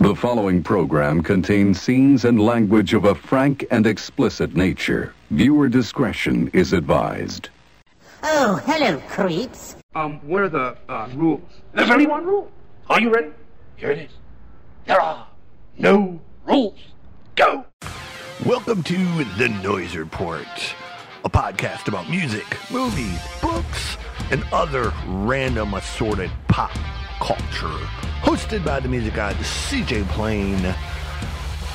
The following program contains scenes and language of a frank and explicit nature. Viewer discretion is advised. Oh, hello, creeps. Um, what are the uh, rules? There's only one rule. Are you ready? Here it is. There are no rules. Go. Welcome to The Noize Report, a podcast about music, movies, books, and other random assorted pop culture. Hosted by the music god CJ Plain,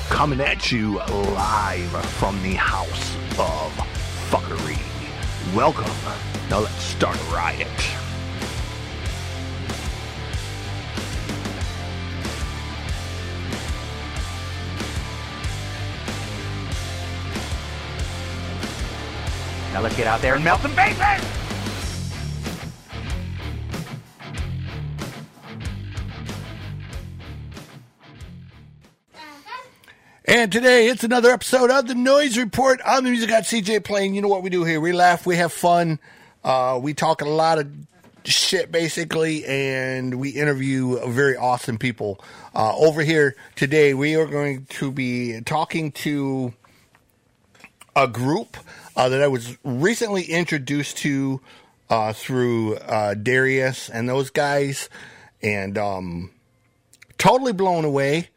coming at you live from the House of Fuckery. Welcome. Now let's start a riot. Now let's get out there and melt some faces! And today it's another episode of the Noize Report. I'm the music god CJ playing. You know what we do here? We laugh, we have fun, uh, we talk a lot of shit basically, and we interview very awesome people. Uh, over here today, we are going to be talking to a group uh, that I was recently introduced to uh, through uh, Darius and those guys, and um, totally blown away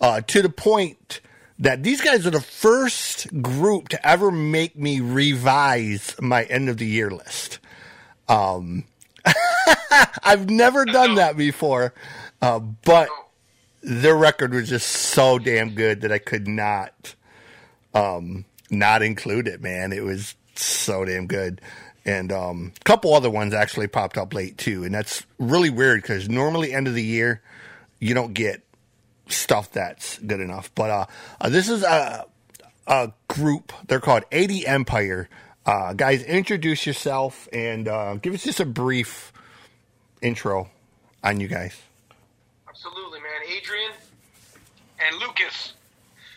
uh, to the point that these guys are the first group to ever make me revise my end of the year list. Um, I've never done that before, uh, but their record was just so damn good that I could not um, not include it. Man, it was so damn good. And um, a couple other ones actually popped up late too, and that's really weird because normally end of the year you don't get stuff that's good enough. But uh, uh, this is a, a group. They're called 80 Empire. Uh, guys, introduce yourself and uh, give us just a brief intro on you guys. Absolutely, man. Adrian and Lucas.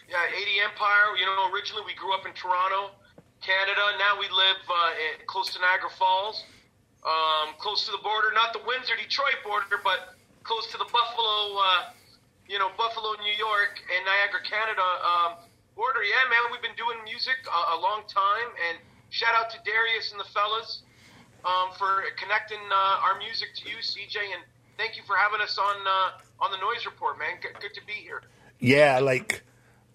Yeah, 80 Empire. You know, originally we grew up in Toronto, Canada. Now we live uh, close to Niagara Falls, um, close to the border. Not the Windsor Detroit border, but close to the Buffalo, uh, you know, Buffalo, New York, and Niagara, Canada um, border. Yeah, man, we've been doing music a, a long time. And shout out to Darius and the fellas um, for connecting uh, our music to you, CJ, and thank you for having us on uh, on the Noize Report, man. Good, good to be here. Yeah, like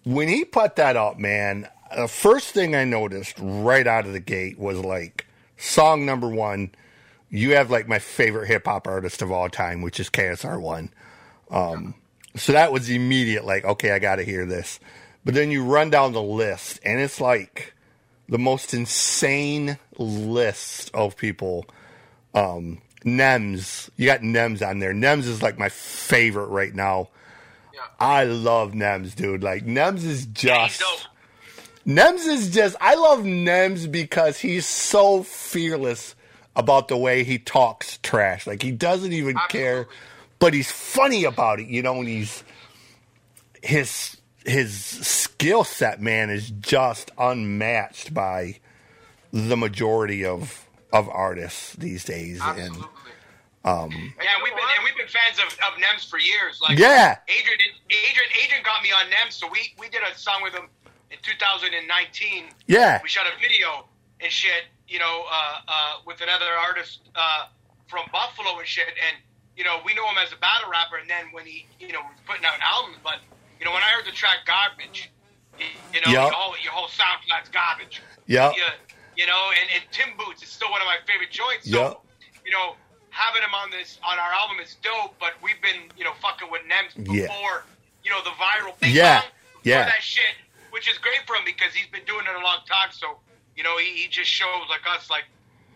when he put that up, man, the first thing I noticed right out of the gate was like song number one. You have like my favorite hip hop artist of all time, which is KRS One. Um, so that was immediate, like, okay, I got to hear this. But then you run down the list, and it's like the most insane list of people. Um, Nems, you got Nems on there. Nems is like my favorite right now. Yeah. I love Nems, dude. Like Nems is just dope. Nems is just I love Nems because he's so fearless about the way he talks trash. Like he doesn't even care, Absolutely. But he's funny about it, you know, and he's his his skill set, man, is just unmatched by the majority of of artists these days. And Absolutely. um Yeah, we've been and we've been fans of, of Nems for years. Like Yeah. Adrian, Adrian, Adrian got me on Nems, so we we did a song with him in 2019. yeah. We shot a video and shit, you know, uh, uh, with another artist uh, from Buffalo and shit. And you know, we know him as a battle rapper. And then when he, you know, was putting out albums, but you know, when I heard the track "Garbage," you, know, Yup. your whole your whole SoundCloud's garbage. Yup. You, you know, and, and Tim Boots is still one of my favorite joints. So, Yup. you know, having him on this on our album is dope. But we've been, you know, fucking with Nems Yeah. before, you know, the viral thing. Yeah. Yeah. That shit, which is great for him because he's been doing it a long time. So, you know, he, he just shows like us, like,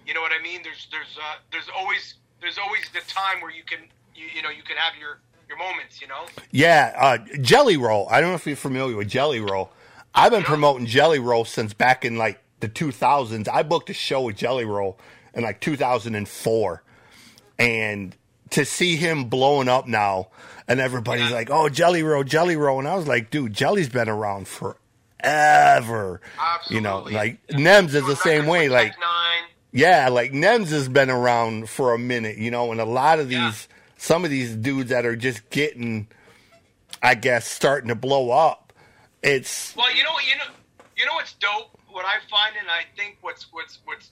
you know what I mean? There's there's uh, there's always there's always the time where you can you, you know you can have your your moments. You know. Yeah, uh, Jelly Roll. I don't know if you're familiar with Jelly Roll. I've been promoting Jelly Roll since back in like the 2000s. I booked a show with Jelly Roll in like 2004. And to see him blowing up now, and everybody's like, oh, Jelly Roll, Jelly Roll. And I was like, dude, Jelly's been around forever. You know, Absolutely. like Nems is the same way. Like. Yeah, like Nems has been around for a minute, you know, and a lot of these, Yeah. some of these dudes that are just getting I guess, starting to blow up. It's Well, you know, you know, you know what's dope. What I find, and I think what's what's what's,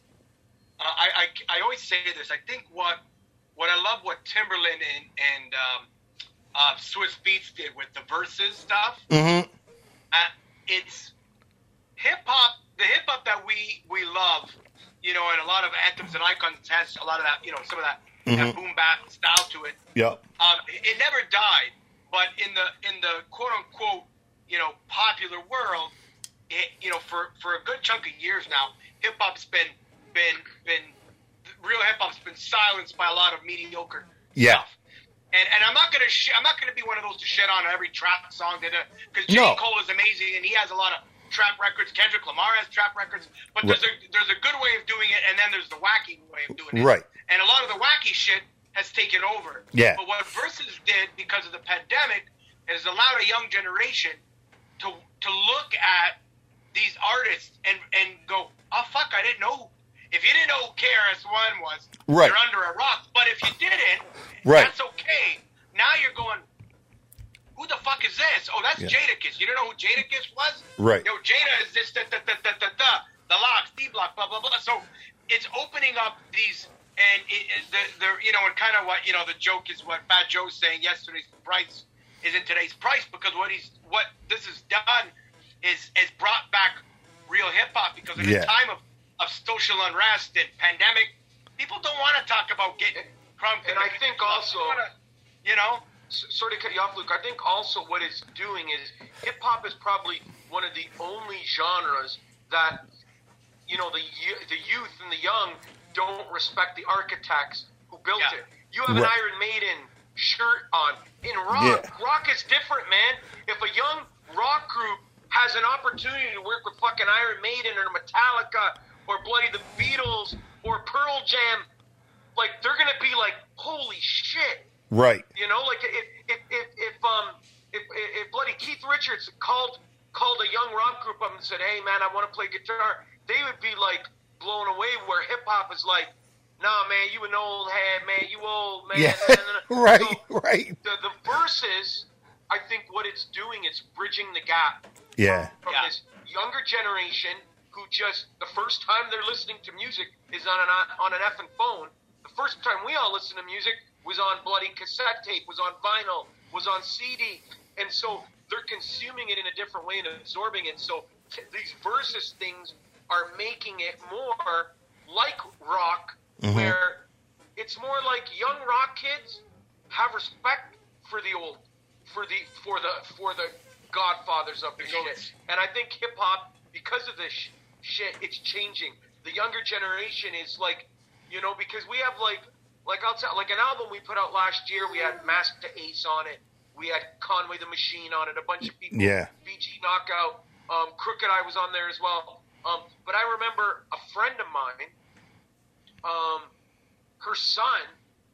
uh, I, I I always say this. I think what what I love what Timbaland and and um, uh, Swizz Beatz did with the Verzuz stuff. Mm-hmm. Uh, it's hip hop. The hip hop that we we love, you know, and a lot of anthems and icons has a lot of that, you know, some of that, that Mhm. boom bap style to it. yep, Um, it never died, but in the in the quote unquote you know popular world, it, you know for for a good chunk of years now, hip hop's been been been real hip hop's been silenced by a lot of mediocre Yeah. stuff. And, and I'm not gonna sh- I'm not gonna be one of those to shit on every trap song that because J No. Cole is amazing and he has a lot of trap records. Kendrick Lamar has trap records, but there's a there's a good way of doing it, and then there's the wacky way of doing it. Right. And a lot of the wacky shit has taken over. Yeah. But what Verzuz did because of the pandemic is allowed a young generation to to look at these artists and and go, oh fuck, I didn't know. If you didn't know who KRS One was, Right. you're under a rock. But if you didn't, Right. that's okay. Now you're going. Who the fuck is this? Oh, that's Yeah. Jadakiss. You don't know who Jadakiss was? Right. Yo, Jada is this, da, da, da, da, da, da, the LOX, D block, blah, blah, blah. So it's opening up these, and it, it- the, the, you know, and kind of what, you know, the joke is what Fat Joe's saying yesterday's price is in today's price because what he's, what this has done is, is brought back real hip hop because in Yeah. a time of, of social unrest and pandemic, people don't want to talk about getting crunk. And I think also- you know, S- sorry to cut you off, Luke. I think also what it's doing is hip hop is probably one of the only genres that you know the the youth and the young don't respect the architects who built Yeah. it. You have an Right. Iron Maiden shirt on. In rock, Yeah. rock is different, man. If a young rock group has an opportunity to work with fucking Iron Maiden or Metallica or Bloody the Beatles or Pearl Jam, like they're gonna be like, holy shit. Right, You know, like if if if, if um if, if bloody Keith Richards called called a young rock group up and said, "Hey man, I want to play guitar," they would be like blown away. Where hip hop is like, "Nah, man, you an old head, man, you old man." yeah, Nah, nah, nah." right, So right, the the Verzuz, I think what it's doing it's bridging the gap yeah, from Yeah. this younger generation who just the first time they're listening to music is on an on an effing phone. The first time we all listen to music was on bloody cassette tape, was on vinyl, was on CD, and so they're consuming it in a different way and absorbing it. So these Verzuz things are making it more like rock, mm-hmm. where it's more like young rock kids have respect for the old, for the for the for the godfathers of the shit. And I think hip hop, because of this sh- shit, it's changing. The younger generation is like, you know, because we have like, like I'll tell, like an album we put out last year. We had Masta Ace on it. We had Conway the Machine on it. A bunch of people. Yeah. BG Knocc Out. Um, Crooked I was on there as well. Um, but I remember a friend of mine, um, her son,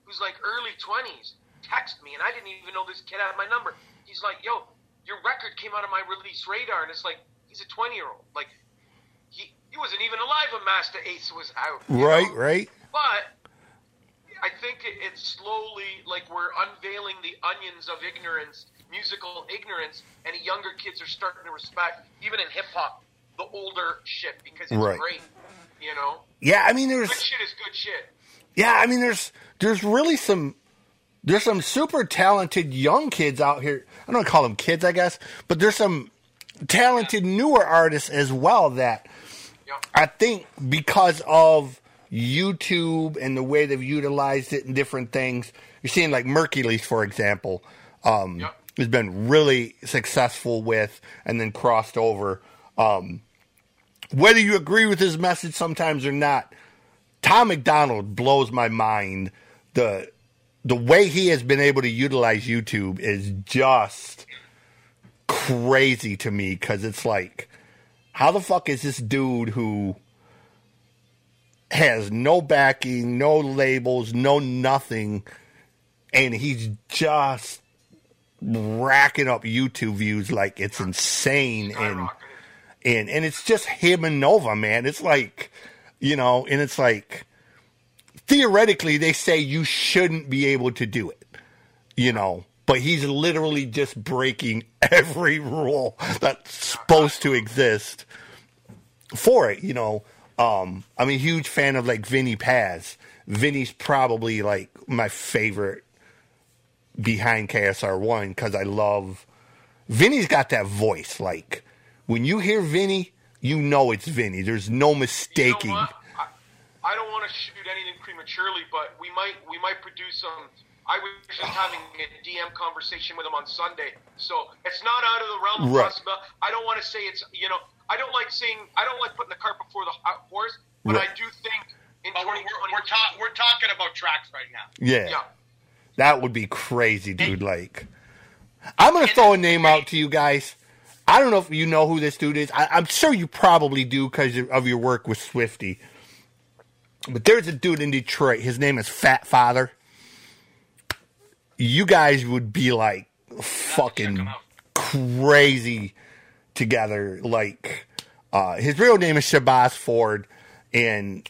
who's like early 20s, texted me, and I didn't even know this kid had my number. He's like, yo, your record came out of my release radar. And it's like, he's a 20 year old. Like, he, he wasn't even alive when Masta Ace was out. right, know? right, But I think it's slowly like we're unveiling the onions of ignorance, musical ignorance, and younger kids are starting to respect, even in hip hop, the older shit because it's Right. great. You know, yeah. I mean, there's good shit is good shit. Yeah, I mean, there's there's really some there's some super talented young kids out here. I don't call them kids, I guess, but there's some talented newer artists as well that Yeah. I think because of YouTube and the way they've utilized it in different things, you're seeing like Merkules, for example, um, Yep. has been really successful with and then crossed over. Um, whether you agree with his message sometimes or not, Tom MacDonald blows my mind. The the way he has been able to utilize YouTube is just crazy to me because it's like, how the fuck is this dude who has no backing, no labels, no nothing, and he's just racking up YouTube views like it's insane and and and it's just him and Nova, man. It's like, you know, and it's like theoretically they say you shouldn't be able to do it, you know, but he's literally just breaking every rule that's supposed to exist for it. You know, um, I'm a huge fan of like Vinnie Paz. Vinnie's probably like my favorite behind KRS One because I love Vinnie's got that voice. Like when you hear Vinnie, you know it's Vinnie. There's no mistaking. You know? I, I don't want to shoot anything prematurely, but we might we might produce some. I was just having a DM conversation with him on Sunday, so it's not out of the realm of Right. possibility. I don't want to say it's you know I don't like seeing. I don't like putting the cart before the uh, horse, but Right. I do think in But we're, 2020 we're, we're, ta- we're talking about tracks right now. Yeah. yeah. That would be crazy, dude. Like, I'm gonna throw a name out to you guys. I don't know if you know who this dude is. I, I'm sure you probably do because of your work with Swifty. But there's a dude in Detroit. His name is Fatt Father. You guys would be like fucking him out. crazy together. Like, uh, his real name is Shabazz Ford, and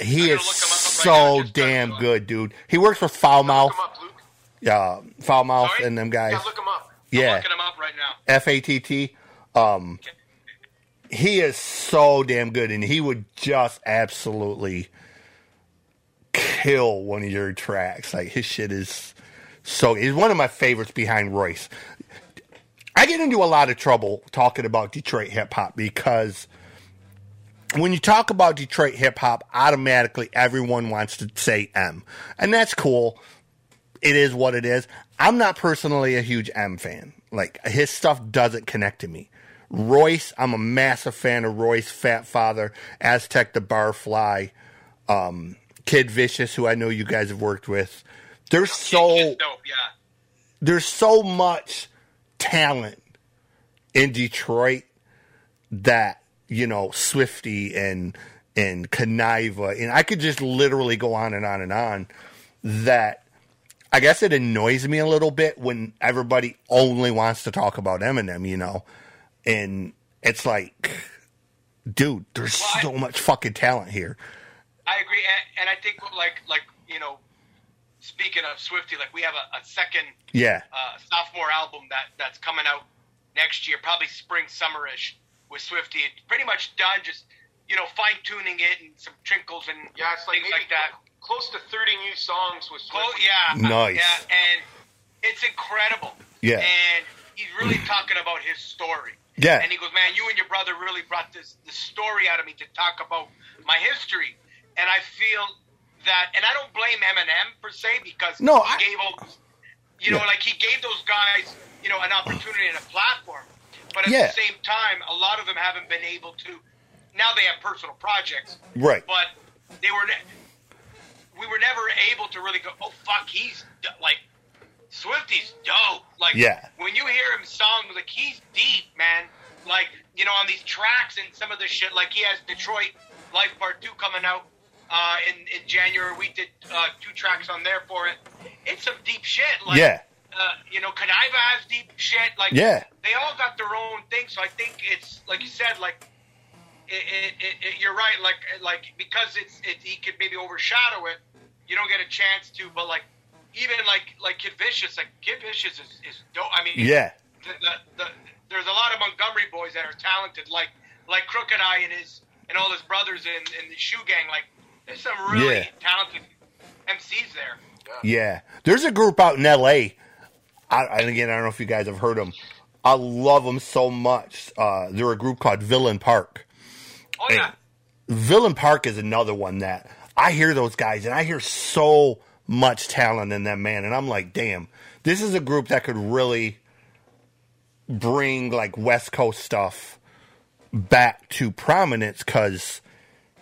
he is gonna look him up right so damn good, dude. He works with Foul Mouth, Look him up, Luke. uh, Foul Mouth, Sorry? and them guys. Yeah, look him up. I'm Yeah, looking him up right now. F A T T. Um, he is so damn good, and he would just absolutely kill one of your tracks. Like his shit is so. He's one of my favorites behind Royce. I get into a lot of trouble talking about Detroit hip hop because when you talk about Detroit hip hop, automatically everyone wants to say M, and that's cool. It is what it is. I'm not personally a huge M fan. Like his stuff doesn't connect to me. Royce, I'm a massive fan of Royce, Fatt Father, Aztek the Barfly, um, Kid Vishis, who I know you guys have worked with. There's so dope, yeah. there's so much talent in Detroit that you know Swifty and and Conniva and I could just literally go on and on and on that I guess it annoys me a little bit when everybody only wants to talk about Eminem, you know, and it's like, dude, there's Well, I- so much fucking talent here. I agree, and, and I think like like you know, speaking of Swifty, like we have a, a second Yeah, uh, sophomore album that that's coming out next year, probably spring summerish with Swifty. It's pretty much done, just you know, fine tuning it and some trinkles and Yeah, it's like things like that. close to 30 new songs with Oh Swift. yeah, Nice. Yeah, and it's incredible. Yeah. and he's really talking about his story. Yeah. and he goes, "Man, you and your brother really brought this this story out of me to talk about my history." And I feel that, and I don't blame Eminem per se because No, he I- gave all, you know, Yeah. like he gave those guys, you know, an opportunity and a platform. But at Yeah. the same time, a lot of them haven't been able to. Now they have personal projects, right. but they were ne- we were never able to really go oh fuck he's d- like swifty's dope like Yeah. when you hear him songs like he's deep man like you know on these tracks and some of the shit like he has detroit life part 2 coming out uh, in, in january we did uh, two tracks on there for it it's some deep shit like Yeah. uh, you know Conniva has deep shit like Yeah. they all got their own thing so i think it's like you said like it, it, it, it, you're right. Like like because it's it, he could maybe overshadow it. You don't get a chance to. But like even like like Kid Vishis, like Kid Vishis is, is dope. I mean, Yeah. The, the, the, there's a lot of Montgomery boys that are talented, like like Crooked I and his and all his brothers in, in the Shoe Gang. Like there's some really Yeah. talented MCs there. Yeah, there's a group out in L.A. I, and again, I don't know if you guys have heard them. I love them so much. Uh, they're a group called Villain Park. Oh yeah, Villain Park is another one that I hear those guys, and I hear so much talent in them, man. And I'm like, damn, this is a group that could really bring like West Coast stuff back to prominence because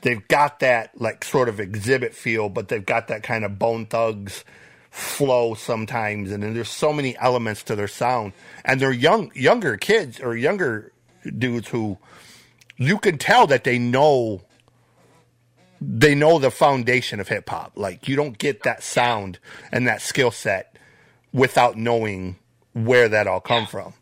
they've got that like sort of Xzibit feel, but they've got that kind of Bone Thugs flow sometimes, and then there's so many elements to their sound, and they're young, younger kids or younger dudes who you can tell that they know they know the foundation of hip hop. Like you don't get that sound and that skill set without knowing where that all come from.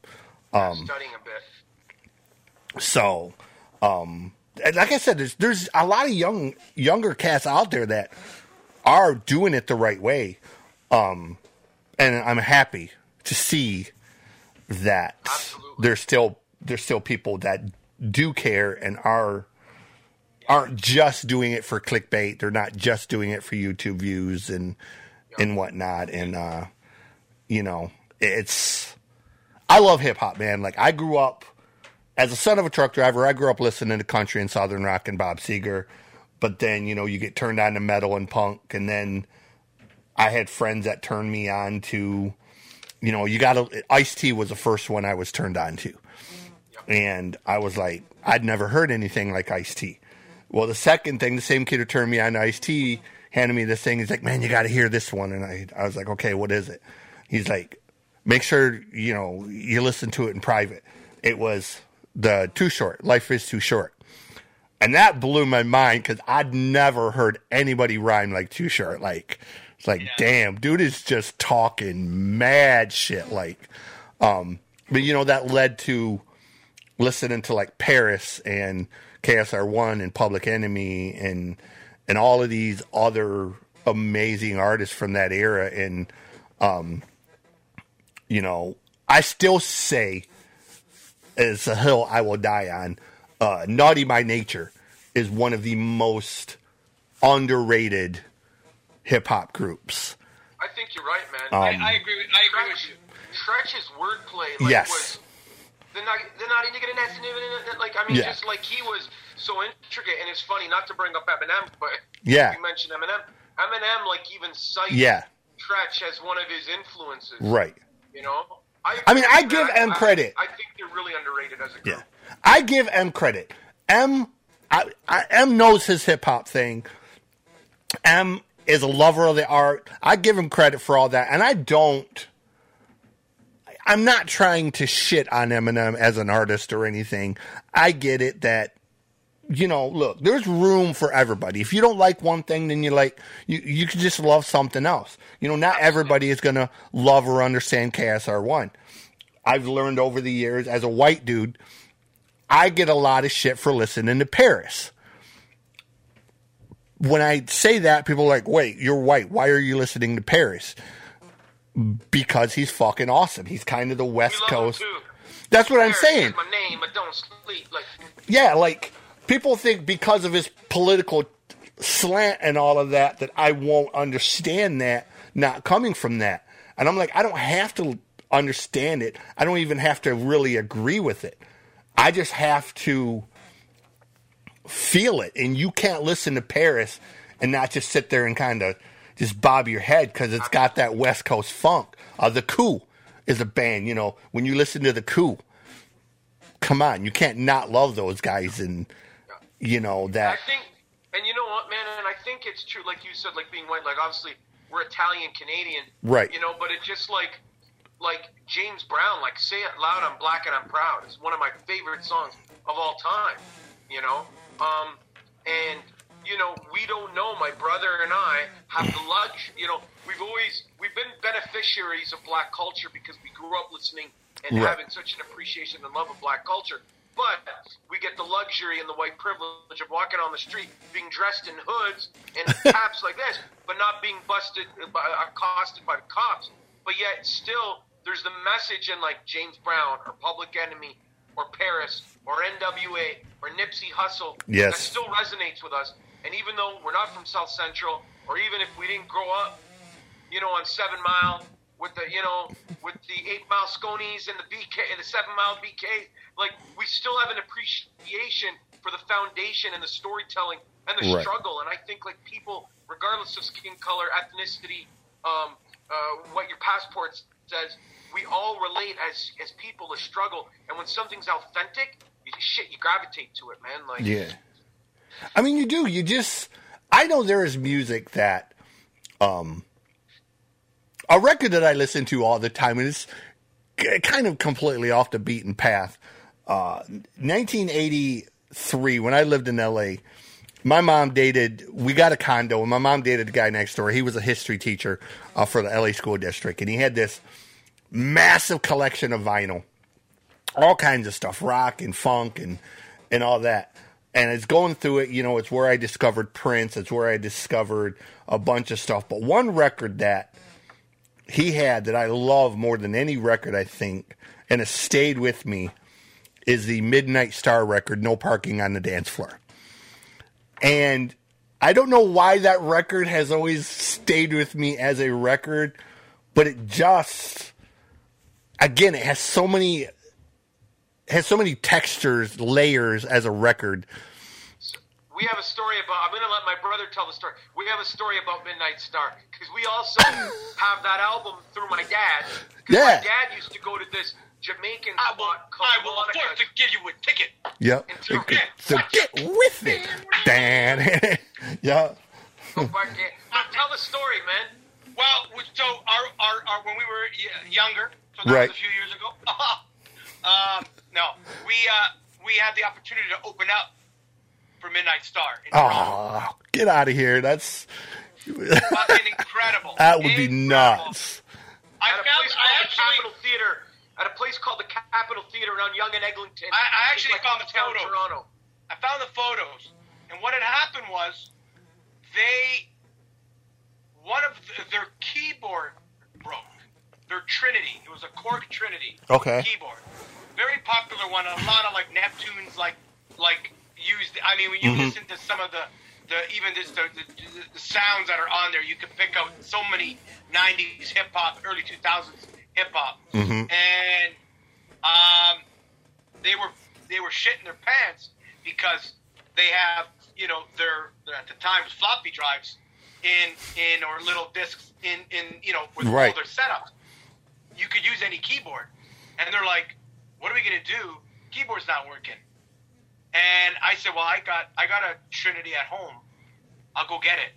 Um, Studying a bit. So, um, like I said, there's, there's a lot of young younger cats out there that are doing it the right way. Um, and I'm happy to see that Absolutely. there's still there's still people that do care and are aren't just doing it for clickbait. They're not just doing it for YouTube views and and whatnot. And uh, you know, it's I love hip hop, man. Like I grew up as a son of a truck driver. I grew up listening to country and southern rock and Bob Seger. But then you know you get turned on to metal and punk, and then I had friends that turned me on to, you know, you got to. Ice T was the first one I was turned on to, and I was like, I'd never heard anything like Ice T. Well, the second thing, the same kid who turned me on to Ice T handed me this thing. He's like, man, you got to hear this one, and I, I was like, okay, what is it? He's like, make sure you know you listen to it in private. It was the Too Short. Life is too short. And that blew my mind because I'd never heard anybody rhyme like Too Short. Like, it's like, damn, dude is just talking mad shit. Like, um, but you know, that led to listening to like Paris and KRS One and Public Enemy and and all of these other amazing artists from that era. And um, you know, I still say it's a hill I will die on. Uh, Naughty by Nature is one of the most underrated hip hop groups. I think you're right, man. Um, I, I agree. With, I agree with you. Treach's wordplay, like, Yes. was the not the naughty nigga, the nasty nigga, the- like I mean, Yeah. just like he was so intricate, and it's funny not to bring up Eminem, but Yeah. you mentioned Eminem. Eminem, like even cites Yeah. Treach as one of his influences, Right. You know, I, I mean, I give M credit. I, think they're really underrated as a group. Yeah. I give M credit. M, I, I, M knows his hip hop thing. M is a lover of the art. I give him credit for all that, and I don't. I'm not trying to shit on Eminem as an artist or anything. I get it that you know, look, there's room for everybody. If you don't like one thing, then you like you you can just love something else. You know, not everybody is gonna love or understand KRS One. I've learned over the years as a white dude, I get a lot of shit for listening to Paris. When I say that, people are like, wait, you're white. Why are you listening to Paris? Because he's fucking awesome. He's kind of the West Coast. That's what I'm saying. My name, but don't sleep. Like Yeah, like people think because of his political slant and all of that that I won't understand that not coming from that. And I'm like, I don't have to understand it. I don't even have to really agree with it. I just have to feel it. And you can't listen to Paris and not just sit there and kind of just bob your head because it's got that West Coast funk. Uh, the Coup is a band, you know, when you listen to The Coup, come on, you can't not love those guys and, you know, that I think, and you know what, man, and I think it's true, like you said, like being white, like obviously we're Italian Canadian, Right. You know, but it just like, like James Brown, like "Say It Loud, I'm Black and I'm Proud" is one of my favorite songs of all time. You know, um, and you know, we don't know. My brother and I have the luxury. You know, we've always we've been beneficiaries of black culture because we grew up listening and Right. having such an appreciation and love of black culture. But we get the luxury and the white privilege of walking on the street, being dressed in hoods and caps like this, but not being busted, by, accosted by the cops. But yet, still, there's the message in like James Brown or Public Enemy or Paris or NWA or Nipsey Hussle Yes. that still resonates with us. And even though we're not from South Central, or even if we didn't grow up, you know, on Seven Mile with the, you know, with the Eight Mile Sconies and the BK and the Seven Mile BK, like we still have an appreciation for the foundation and the storytelling and the Right. struggle. And I think like people, regardless of skin color, ethnicity, um, uh, what your passport says, we all relate as as people to struggle. And when something's authentic, you shit, you gravitate to it, man. Like Yeah. I mean, you do. You just. I know there is music that. um A record that I listen to all the time, and it's kind of completely off the beaten path. Uh, 1983, when I lived in LA, my mom dated. We got a condo, and my mom dated the guy next door. He was a history teacher uh, for the LA school district, and he had this massive collection of vinyl, all kinds of stuff, rock and funk and and all that. And it's going through it, you know, it's where I discovered Prince, it's where I discovered a bunch of stuff. But one record that he had that I love more than any record, I think, and it stayed with me, is the Midnight Star record, No Parking on the Dance Floor. And I don't know why that record has always stayed with me as a record, but it just, again, it has so many, has so many textures, layers as a record. We have a story about. I'm going to let my brother tell the story. We have a story about Midnight Star because we also have that album through my dad. Yeah. My dad used to go to this Jamaican I will, I will afford to give you a ticket. Yep. And so- So get with it. Dan. yeah. Go back there. Now, tell the story, man. Well, we- so our, our, our when we were younger, so that Right. was a few years ago. um, no, we uh, we had the opportunity to open up for Midnight Star in Oh, get out of here. That's Fucking incredible. that would be nuts. I At found, place I called the actually, Capitol Theater. At a place called the Capitol Theater around Yonge and Eglinton. I- I actually like found the uptown photos. Toronto. I found the photos, and what had happened was they one of th- their keyboard broke. Their Trinity. It was a Korg Trinity Okay. keyboard. Very popular one. A lot of like Neptunes like like used. I mean, when you listen to some of the the even just the, the, the, the sounds that are on there, you can pick out so many '90s hip hop, early 2000s hip hop, and um, they were they were shitting their pants because they have you know their, their at the time floppy drives in in or little discs in in you know with Right. all their setups. You could use any keyboard, and they're like, "What are we gonna do? Keyboard's not working." And I said, "Well, I got I got a Trinity at home. I'll go get it."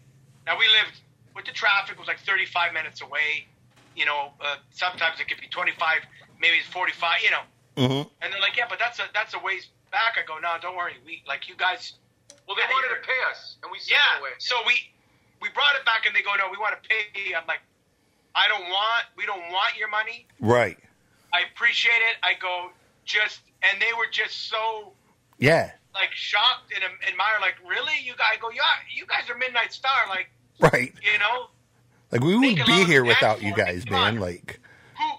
Now we lived with the traffic it was like 35 minutes away. You know, uh, sometimes it could be 25, maybe it's 45. You know, Mm-hmm. and they're like, "Yeah, but that's a that's a ways back." I go, "No, don't worry. We like you guys." Well, they wanted to pay us, and we said Yeah. no way. So we we brought it back, and they go, "No, we want to pay." you." I'm like, "I don't want. We don't want your money. Right. I appreciate it." I go, "Just," and they were just so Yeah. like shocked and admired. Like, really? You guys I go, "Yeah, you guys are Midnight Star." Like, Right. you know, Like we wouldn't be here without you guys, man. Like who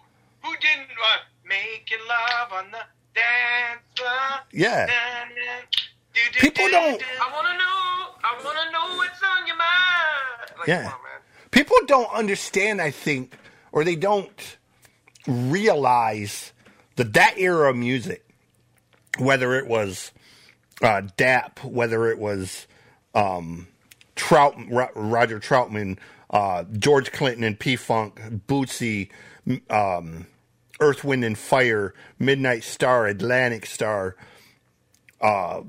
who didn't uh, making love on the dance floor? Yeah. Na, na, do, do, People do, don't- do. I want to know. I want to know what's on your mind. Like, Yeah. on, people don't understand, I think, or they don't realize that that era of music, whether it was uh, DAP, whether it was um, Trout, Ro- Roger Troutman, uh, George Clinton and P Funk, Bootsy, um, Earth, Wind and Fire, Midnight Star, Atlantic Star, uh,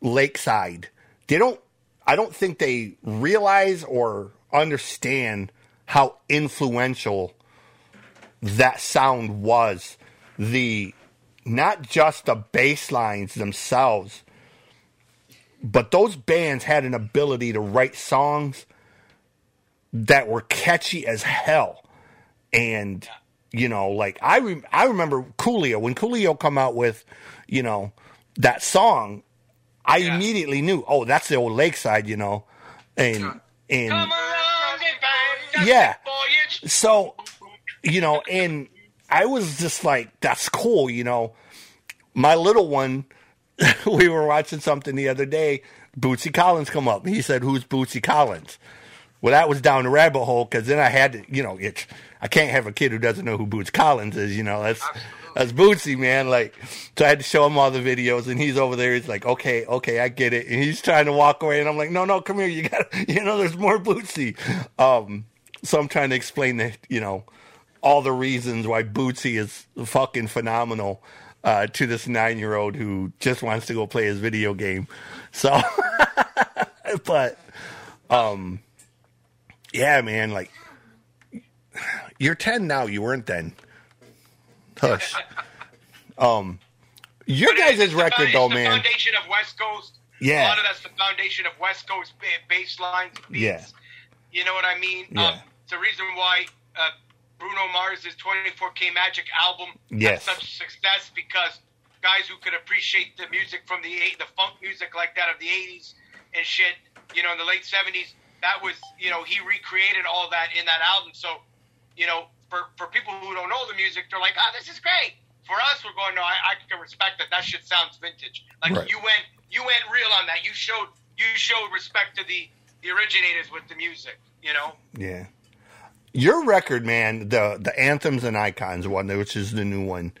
Lakeside. They don't. I don't think they realize or understand how influential that sound was. The not just the bass lines themselves, but those bands had an ability to write songs that were catchy as hell. And you know, like I re- I remember Coolio when Coolio come out with, you know, that song. I Yeah. immediately knew, oh, that's the old Lakeside, you know, and and Come along and find Yeah. so you know, and I was just like, that's cool, you know. My little one, we were watching something the other day. Bootsy Collins come up. He said, "Who's Bootsy Collins?" Well, that was down the rabbit hole because then I had to, you know, it's I can't have a kid who doesn't know who Boots Collins is. You know, that's that's Bootsy, man. Like, so I had to show him all the videos, and he's over there. He's like, "Okay, okay, I get it," and he's trying to walk away, and I'm like, "No, no, come here. You got, to you know, there's more Bootsy." Um, so I'm trying to explain that, you know, all the reasons why Bootsy is fucking phenomenal uh, to this nine year old who just wants to go play his video game. So, but, um, yeah, man, like, you're 10 now. You weren't then. Hush. Um, your guys' record, though, man. foundation of West Coast. Yeah. A lot of that's the foundation of West Coast ba- bass lines, beats. Yeah. You know what I mean? Yeah. Um, it's the reason why uh, Bruno Mars' 24K Magic album Yes. had such success because guys who could appreciate the music from the eight, the funk music like that of the 80s and shit, you know, in the late 70s, that was, you know, he recreated all that in that album. So, you know, for for people who don't know the music, they're like, "Ah, this is great." For us, we're going, "No, I, I can respect that. That shit sounds vintage." Like Right. you went you went real on that. You showed you showed respect to the the originators with the music. You know. Yeah. Your record, man, the the anthems and icons one, which is the new one.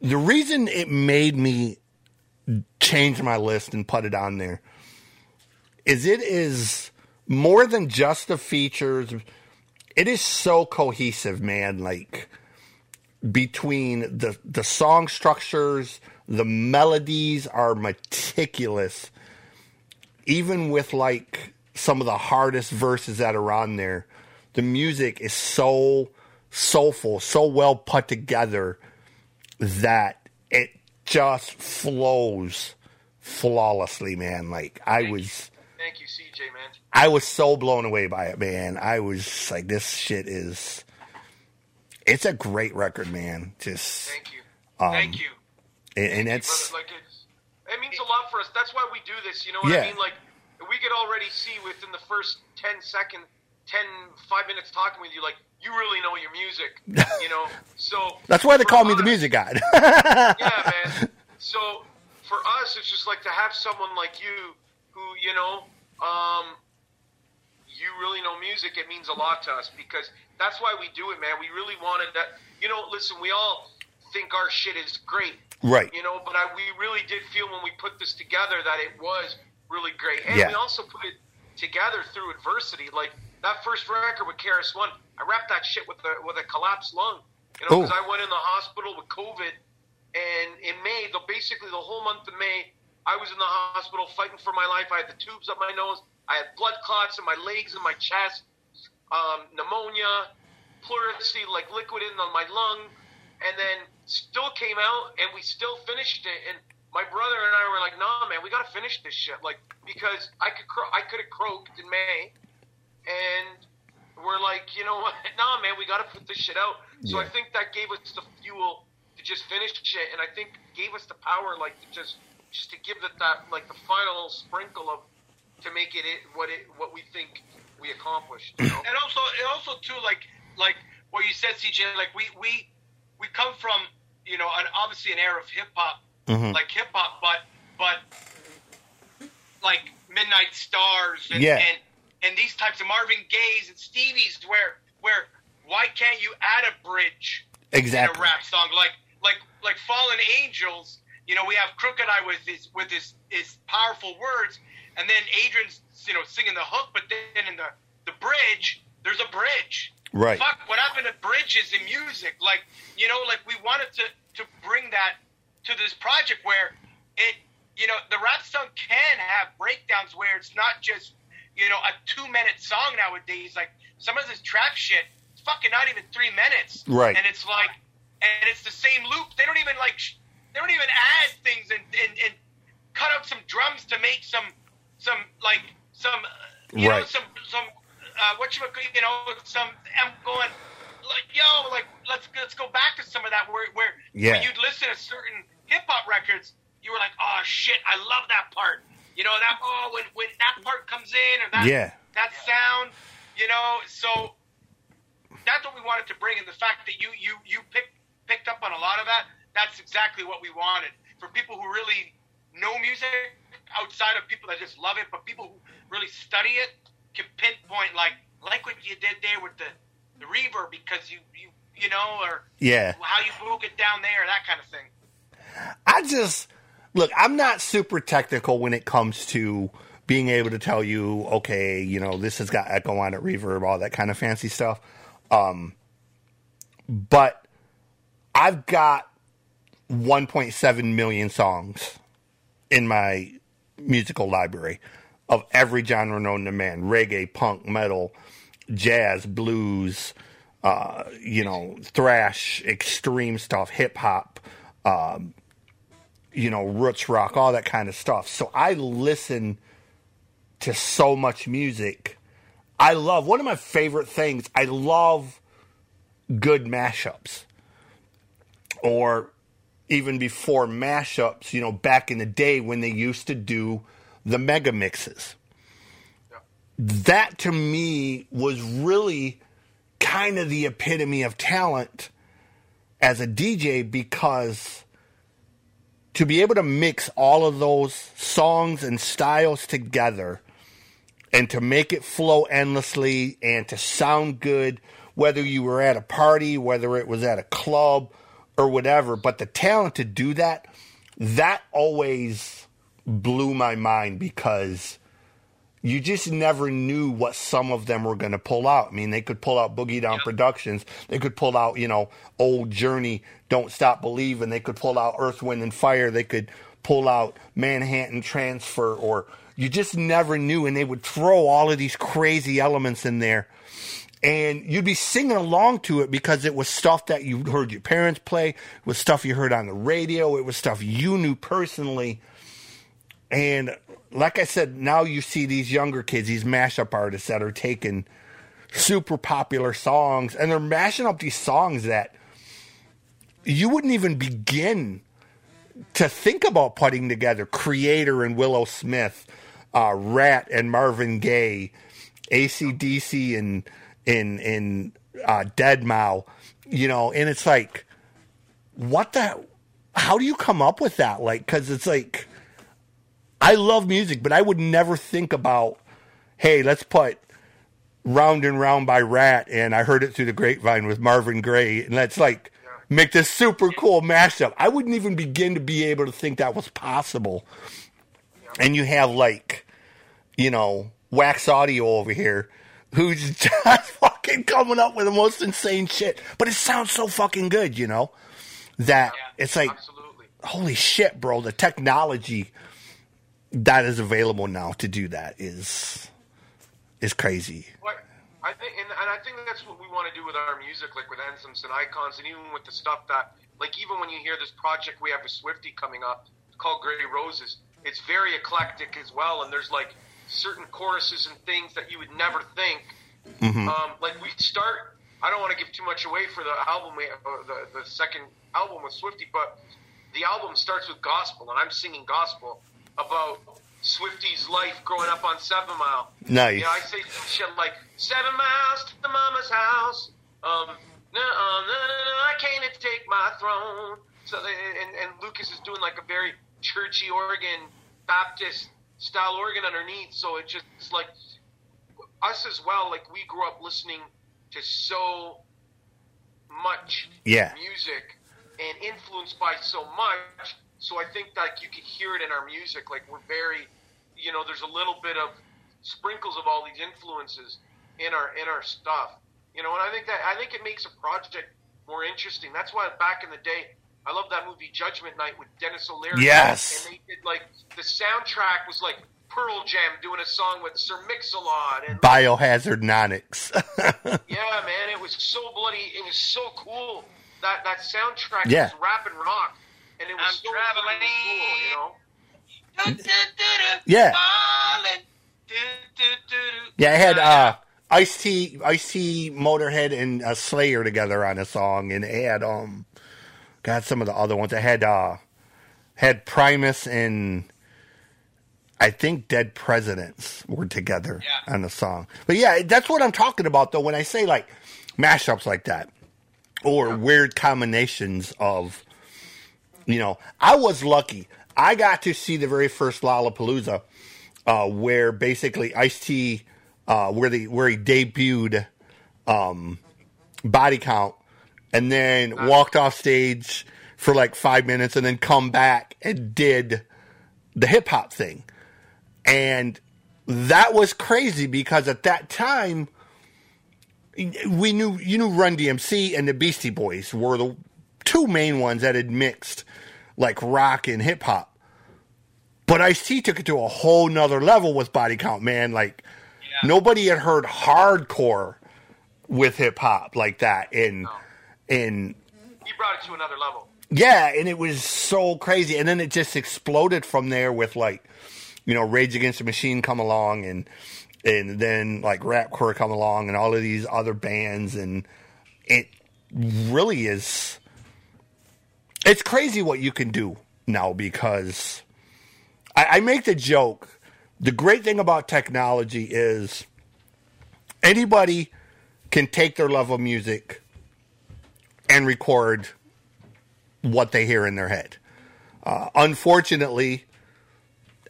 The reason it made me change my list and put it on there is it is more than just the features. It is so cohesive, man. Like between the the song structures, the melodies are meticulous even with like some of the hardest verses that are on there, the music is so soulful, so well put together that it just flows flawlessly, man. Like I was Thank you, CJ, man. I was so blown away by it, man. I was like this shit is it's a great record, man. Just Thank you. Um, Thank you. and, and it's like it's, it means a lot for us. That's why we do this. You know what Yeah. I mean? Like we could already see within the first 10 second, 10, 5 minutes talking with you, like you really know your music. you know, so that's why they call me the music guy yeah, man. So for us, it's just like to have someone like you who, you know, um, you really know music. It means a lot to us because that's why we do it, man. We really wanted that. You know, listen, we all think our shit is great, right. you know, but I, we really did feel when we put this together that it was really great, and Yeah. we also put it together through adversity. Like that first record with KRS One, I rapped that shit with a with a collapsed lung. You know, because I went in the hospital with COVID, and in May, the basically the whole month of May, I was in the hospital fighting for my life. I had the tubes up my nose. I had blood clots in my legs and my chest, um, pneumonia, pleurisy, like liquid in on my lung, and then still came out, and we still finished it. And my brother and I were like, "Nah, man, we got to finish this shit." Like because I could cro- I could have croaked in May, and we're like, you know what? Nah, man, we got to put this shit out. So I think that gave us the fuel to just finish shit, and I think gave us the power, like to just just to give it that like the final sprinkle of to make it, it what it what we think we accomplished. You know? and also and also too like like what you said CJ like we we we come from you know an, obviously an era of hip hop Mhm. like hip hop but but like Midnight Stars and, Yeah. and and these types of Marvin Gaye's and Stevie's where where why can't you add a bridge in Exactly. a rap song like like like Fallen Angels. You know, we have Crooked I with his with his his powerful words, and then Adrian's you know singing the hook, but then in the the bridge, there's a bridge. Right. Fuck, what happened to bridges in music? Like you know, like we wanted to to bring that to this project where it you know the rap song can have breakdowns where it's not just you know a two minute song nowadays. Like some of this trap shit, it's fucking not even three minutes. Right. And it's like, and it's the same loop. They don't even like, they don't even add things and, and, and cut out some drums to make some, some like some, you know, some some uh, what you you know some. I'm going like yo, like let's let's go back to some of that where where, Yeah. where you'd listen to certain hip hop records, you were like, oh shit, I love that part. You know that oh when when that part comes in or that Yeah. that sound, you know. So that's what we wanted to bring, and the fact that you you you picked picked up on a lot of that. That's exactly what we wanted for people who really know music outside of people that just love it, but people who really study it can pinpoint like like what you did there with the the reverb because you you you know or Yeah. how you broke it down there, that kind of thing. I just look. I'm not super technical when it comes to being able to tell you, okay, you know, this has got echo on it, reverb, all that kind of fancy stuff. Um, but I've got 1.7 million songs in my musical library of every genre known to man: reggae, punk, metal, jazz, blues, uh, you know, thrash, extreme stuff, hip hop, um, you know, roots rock, all that kind of stuff. So I listen to so much music. I love one of my favorite things. I love good mashups, or even before mashups. You know, back in the day when they used to do the mega mixes. That to me was really kind of the epitome of talent as a DJ because to be able to mix all of those songs and styles together and to make it flow endlessly and to sound good, whether you were at a party, whether it was at a club or whatever, but the talent to do that, that always blew my mind because you just never knew what some of them were going to pull out. I mean, they could pull out Boogie Down Productions. They could pull out, you know, Old Journey, Don't Stop Believing. They could pull out Earth, Wind, and Fire. They could pull out Manhattan Transfer, or you just never knew. And they would throw all of these crazy elements in there. And you'd be singing along to it because it was stuff that you heard your parents play, it was stuff you heard on the radio, it was stuff you knew personally. And like I said, now you see these younger kids, these mashup artists that are taking super popular songs and they're mashing up these songs that you wouldn't even begin to think about putting together. Creator and Willow Smith, uh, Ratt and Marvin Gaye, ACDC and and and uh, Deadmau, you know, and it's like, what the? How do you come up with that? Like, because it's like I love music, but I would never think about, hey, let's put Round and Round by Ratt, and I heard it through the grapevine with Marvin Gaye, and let's like make this super cool mashup. I wouldn't even begin to be able to think that was possible. And you have like, you know, Wax Audio over here, who's just fucking coming up with the most insane shit, but it sounds so fucking good, you know, that it's like, Absolutely. holy shit, bro, the technology that is available now to do that is is crazy. What I think, and, and I think that's what we want to do with our music, like with anthems and icons, and even with the stuff that, like, even when you hear this project we have with Swifty coming up called Grey Roses, it's very eclectic as well, and there's like certain choruses and things that you would never think. Um, like we start, I don't want to give too much away for the album, we or the the second album with Swifty, but the album starts with gospel, and I'm singing gospel about Swifty's life growing up on Seven Mile. Nice. Yeah, I say some shit like seven miles to the mama's house. Um, no, no, no, no, I can't take my throne. So, and, and Lucas is doing like a very churchy organ, Baptist style organ underneath. So it just it's like us as well. Like we grew up listening to so much Yeah. music and influenced by so much. So I think like you can hear it in our music. Like we're very, you know, there's a little bit of sprinkles of all these influences in our in our stuff. You know, and I think that I think it makes a project more interesting. That's why back in the day, I love that movie Judgment Night with Dennis O'Leary. Yes. and they did like the soundtrack was like Pearl Jam doing a song with Sir Mix-a-Lot and Biohazard Onyx. yeah, man, it was so bloody. It was so cool. That that soundtrack Yeah. was rap and rock, and it was I'm so traveling. cool. You know, Yeah. Yeah, I had uh Ice T Ice T Motorhead and uh, Slayer together on a song and it had um got some of the other ones. I had uh had Primus and I think Dead Presidents were together Yeah. on the song. But yeah, that's what I'm talking about though when I say like mashups like that or weird combinations of you know, I was lucky. I got to see the very first Lollapalooza uh, where basically Ice T, uh, where the where he debuted um, Body Count, and then uh, walked off stage for like five minutes, and then come back and did the hip hop thing, and that was crazy because at that time we knew you knew Run DMC and the Beastie Boys were the two main ones that had mixed like rock and hip hop. But Ice T took it to a whole nother level with Body Count, man. Like Yeah. nobody had heard hardcore with hip hop like that, and and he brought it to another level. yeah, and it was so crazy. And then it just exploded from there with like, you know, Rage Against the Machine come along and and then like Rapcore come along and all of these other bands and it really is it's crazy what you can do now because I, I make the joke. The great thing about technology is anybody can take their love of music and record what they hear in their head. Uh, unfortunately,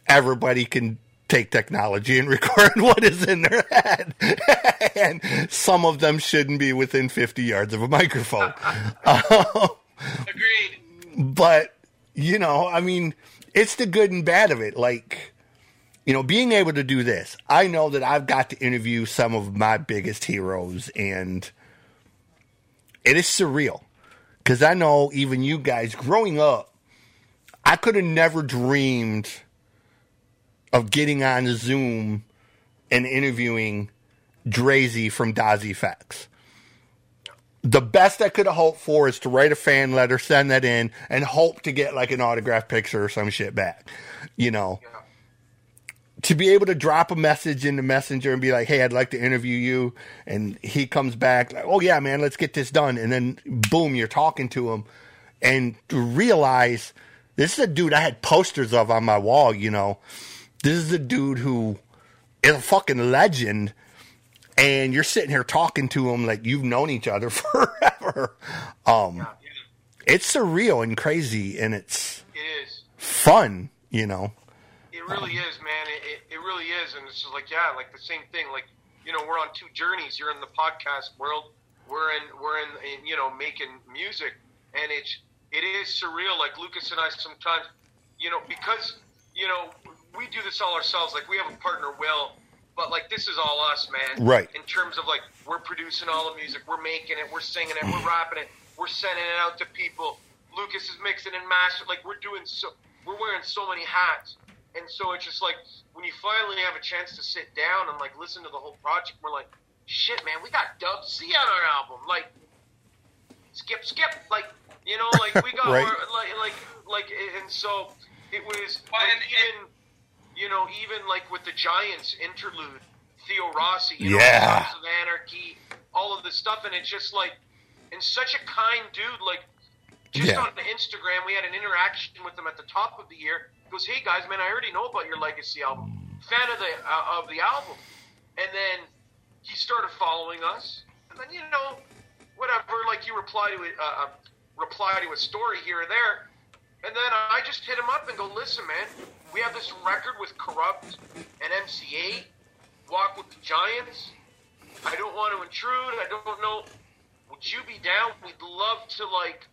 everybody can take technology and record what is in their head. and some of them shouldn't be within 50 yards of a microphone. Uh, Agreed. but, you know, I mean, it's the good and bad of it. Like, you know, being able to do this, I know that I've got to interview some of my biggest heroes, and it is surreal. Because I know even you guys growing up, I could have never dreamed of getting on Zoom and interviewing Drazy from Das EFX. The best I could have hoped for is to write a fan letter, send that in, and hope to get like an autograph picture or some shit back. You know, to be able to drop a message in the messenger and be like, "Hey, I'd like to interview you," and he comes back like, "Oh yeah, man, let's get this done," and then boom, you're talking to him, and to realize this is a dude I had posters of on my wall. You know, this is a dude who is a fucking legend, and you're sitting here talking to him like you've known each other forever. Um, it's surreal and crazy, and it's It is. fun. You know, really is, man. It, it, it really is, and it's just like yeah, like the same thing. Like you know, we're on two journeys. You're in the podcast world. We're in we're in, in you know making music, and it's it is surreal. Like Lucas and I sometimes, you know, because you know we do this all ourselves. Like we have a partner, Will, but like this is all us, man. Right. In terms of like we're producing all the music, we're making it, we're singing it, we're rapping it, we're sending it out to people. Lucas is mixing and mastering. Like we're doing so, we're wearing so many hats, and so it's just like when you finally have a chance to sit down and like listen to the whole project, we're like, shit, man, we got Dub C on our album. Like, skip, skip, like you know, like we got Right. our- like like like, and so it was Well, like, and- even you know even like with the Giants interlude, Theo Rossi, you know, Yeah. Sons of Anarchy, all of this stuff, and it's just like, and such a kind dude, like. Just Yeah. on the Instagram, we had an interaction with him at the top of the year. He goes, "Hey guys, man, I already know about your Legacy album. Fan of the uh, of the album." And then he started following us, and then you know, whatever. Like you reply to it, uh, uh, reply to a story here or there, and then I just hit him up and go, "Listen, man, we have this record with Kurupt and MC Eiht, Walk with the Giants. I don't want to intrude. I don't know. Would you be down? We'd love to like."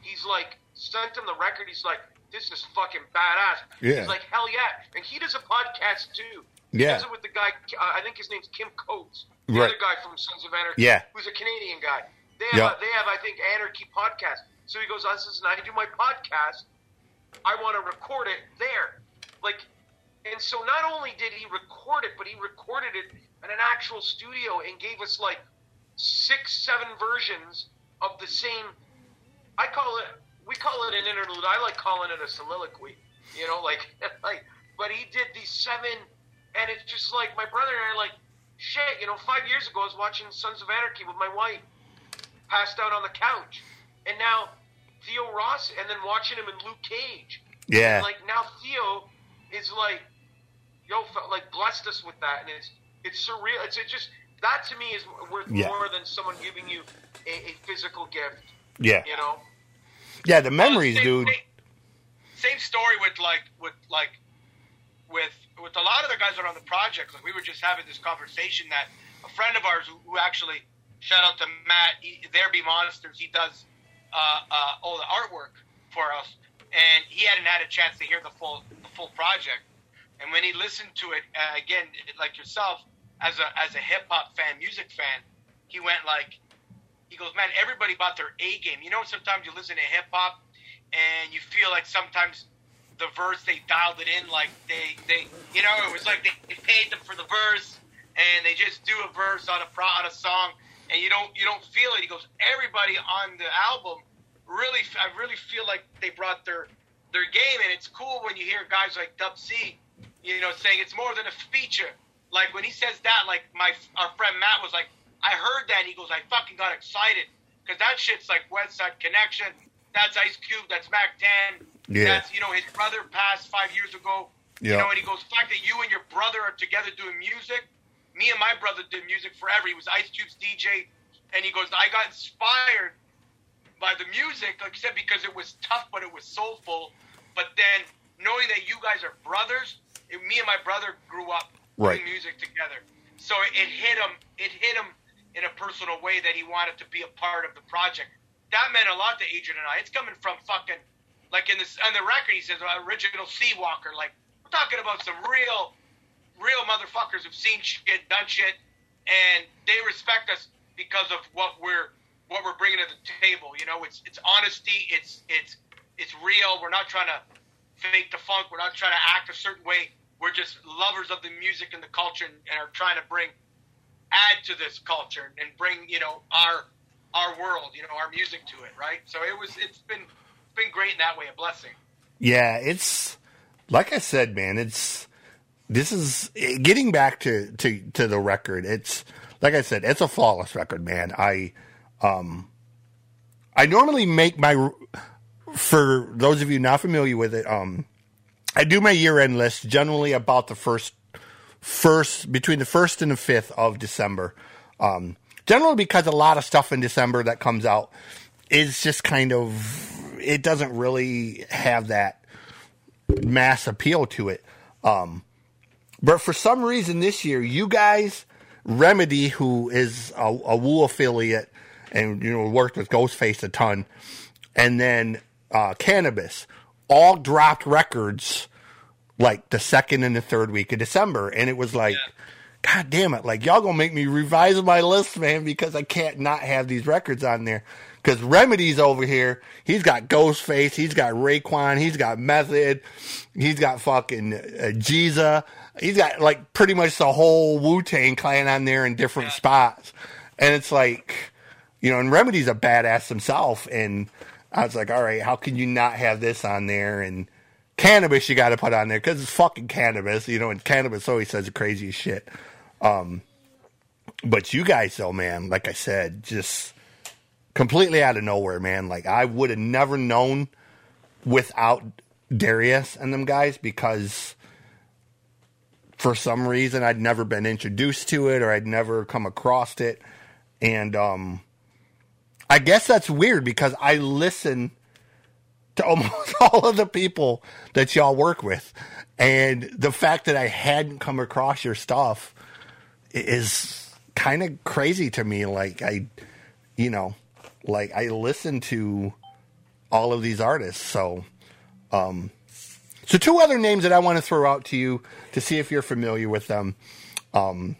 He's like, sent him the record. He's like, this is fucking badass. Yeah. He's like, hell yeah. And he does a podcast too. He Yeah. does it with the guy, uh, I think his name's Kim Coates, the Right. other guy from Sons of Anarchy, Yeah. who's a Canadian guy. They have, Yeah. a, they have, I think, Anarchy podcast. So he goes, I says, and I do my podcast. I want to record it there. Like, and so not only did he record it, but he recorded it in an actual studio and gave us like six, seven versions of the same. I call it, we call it an interlude. I like calling it a soliloquy. You know, like, like, but he did these seven, and it's just like my brother and I are like, shit. You know, five years ago I was watching Sons of Anarchy with my wife, passed out on the couch, and now Theo Ross, and then watching him in Luke Cage. yeah, Like now Theo is like, yo, like blessed us with that, and it's it's surreal. It's it just that to me is worth Yeah. more than someone giving you a, a physical gift. yeah, You know, yeah. The memories, Same- dude. Same, same story with like with like with with a lot of the guys that are on the project. Like we were just having this conversation that a friend of ours who, who actually shout out to Matt, he, there be monsters. He does uh, uh, all the artwork for us, and he hadn't had a chance to hear the full the full project. And when he listened to it uh, again, like yourself, as a as a hip hop fan, music fan, he went like, he goes, man, everybody bought their A game. You know, sometimes you listen to hip hop and you feel like sometimes the verse they dialed it in like they they you know it was like they, they paid them for the verse and they just do a verse on a on a song and you don't you don't feel it. He goes, everybody on the album really I really feel like they brought their their game and it's cool when you hear guys like Dub C, you know, saying it's more than a feature. Like when he says that, like my our friend Matt was like, I heard that. He goes, I fucking got excited because that shit's like West Side Connection. That's Ice Cube. That's Mac Ten. Yeah. That's you know his brother passed five years ago. Yeah. You know, and he goes, the fact that you and your brother are together doing music, me and my brother did music forever. He was Ice Cube's DJ, and he goes, I got inspired by the music, like I said, because it was tough, but it was soulful. But then knowing that you guys are brothers, it, me and my brother grew up Right. doing music together, so it, it hit him. It hit him in a personal way that he wanted to be a part of the project. That meant a lot to Adrian and I. It's coming from fucking like in this on the record. He says uh, original C-Walker. Like we're talking about some real, real motherfuckers who've seen shit, done shit, and they respect us because of what we're what we're bringing to the table. You know, it's it's honesty. It's it's it's real. We're not trying to fake the funk. We're not trying to act a certain way. We're just lovers of the music and the culture, and, and are trying to bring add to this culture and bring you know our our world, you know, our music to it, right? So it was it's been been great in that way, a blessing. Yeah, it's like I said, man. It's this is getting back to to to the record. It's like I said, it's a flawless record, man. I um I normally make my for those of you not familiar with it, um I do my year end list generally about the first first between the first and the fifth of December. Um generally because a lot of stuff in December that comes out is just kind of it doesn't really have that mass appeal to it. Um, but for some reason this year, you guys, Remedy, who is a, a Wu affiliate and you know worked with Ghostface a ton, and then uh, Canibus, all dropped records like the second and the third week of December, and it was like. God damn it! Like y'all gonna make me revise my list, man, because I can't not have these records on there. Because Remedy's over here, he's got Ghostface, he's got Raekwon, he's got Method, he's got fucking uh, Jeezy, he's got like pretty much the whole Wu Tang clan on there in different spots, and it's like, you know, and Remedy's a badass himself, and I was like, all right, how can you not have this on there? And Canibus you got to put on there because it's fucking Canibus, you know, and Canibus always says the craziest shit. Um, but you guys, though, man, like I said, just completely out of nowhere, man. Like I would have never known without Darius and them guys because for some reason I'd never been introduced to it or I'd never come across it. And um I guess that's weird because I listen to almost all of the people that y'all work with. And the fact that I hadn't come across your stuff is kind of crazy to me. Like I, you know, like I listen to all of these artists. So, um, so two other names that I want to throw out to you to see if you're familiar with them. Um,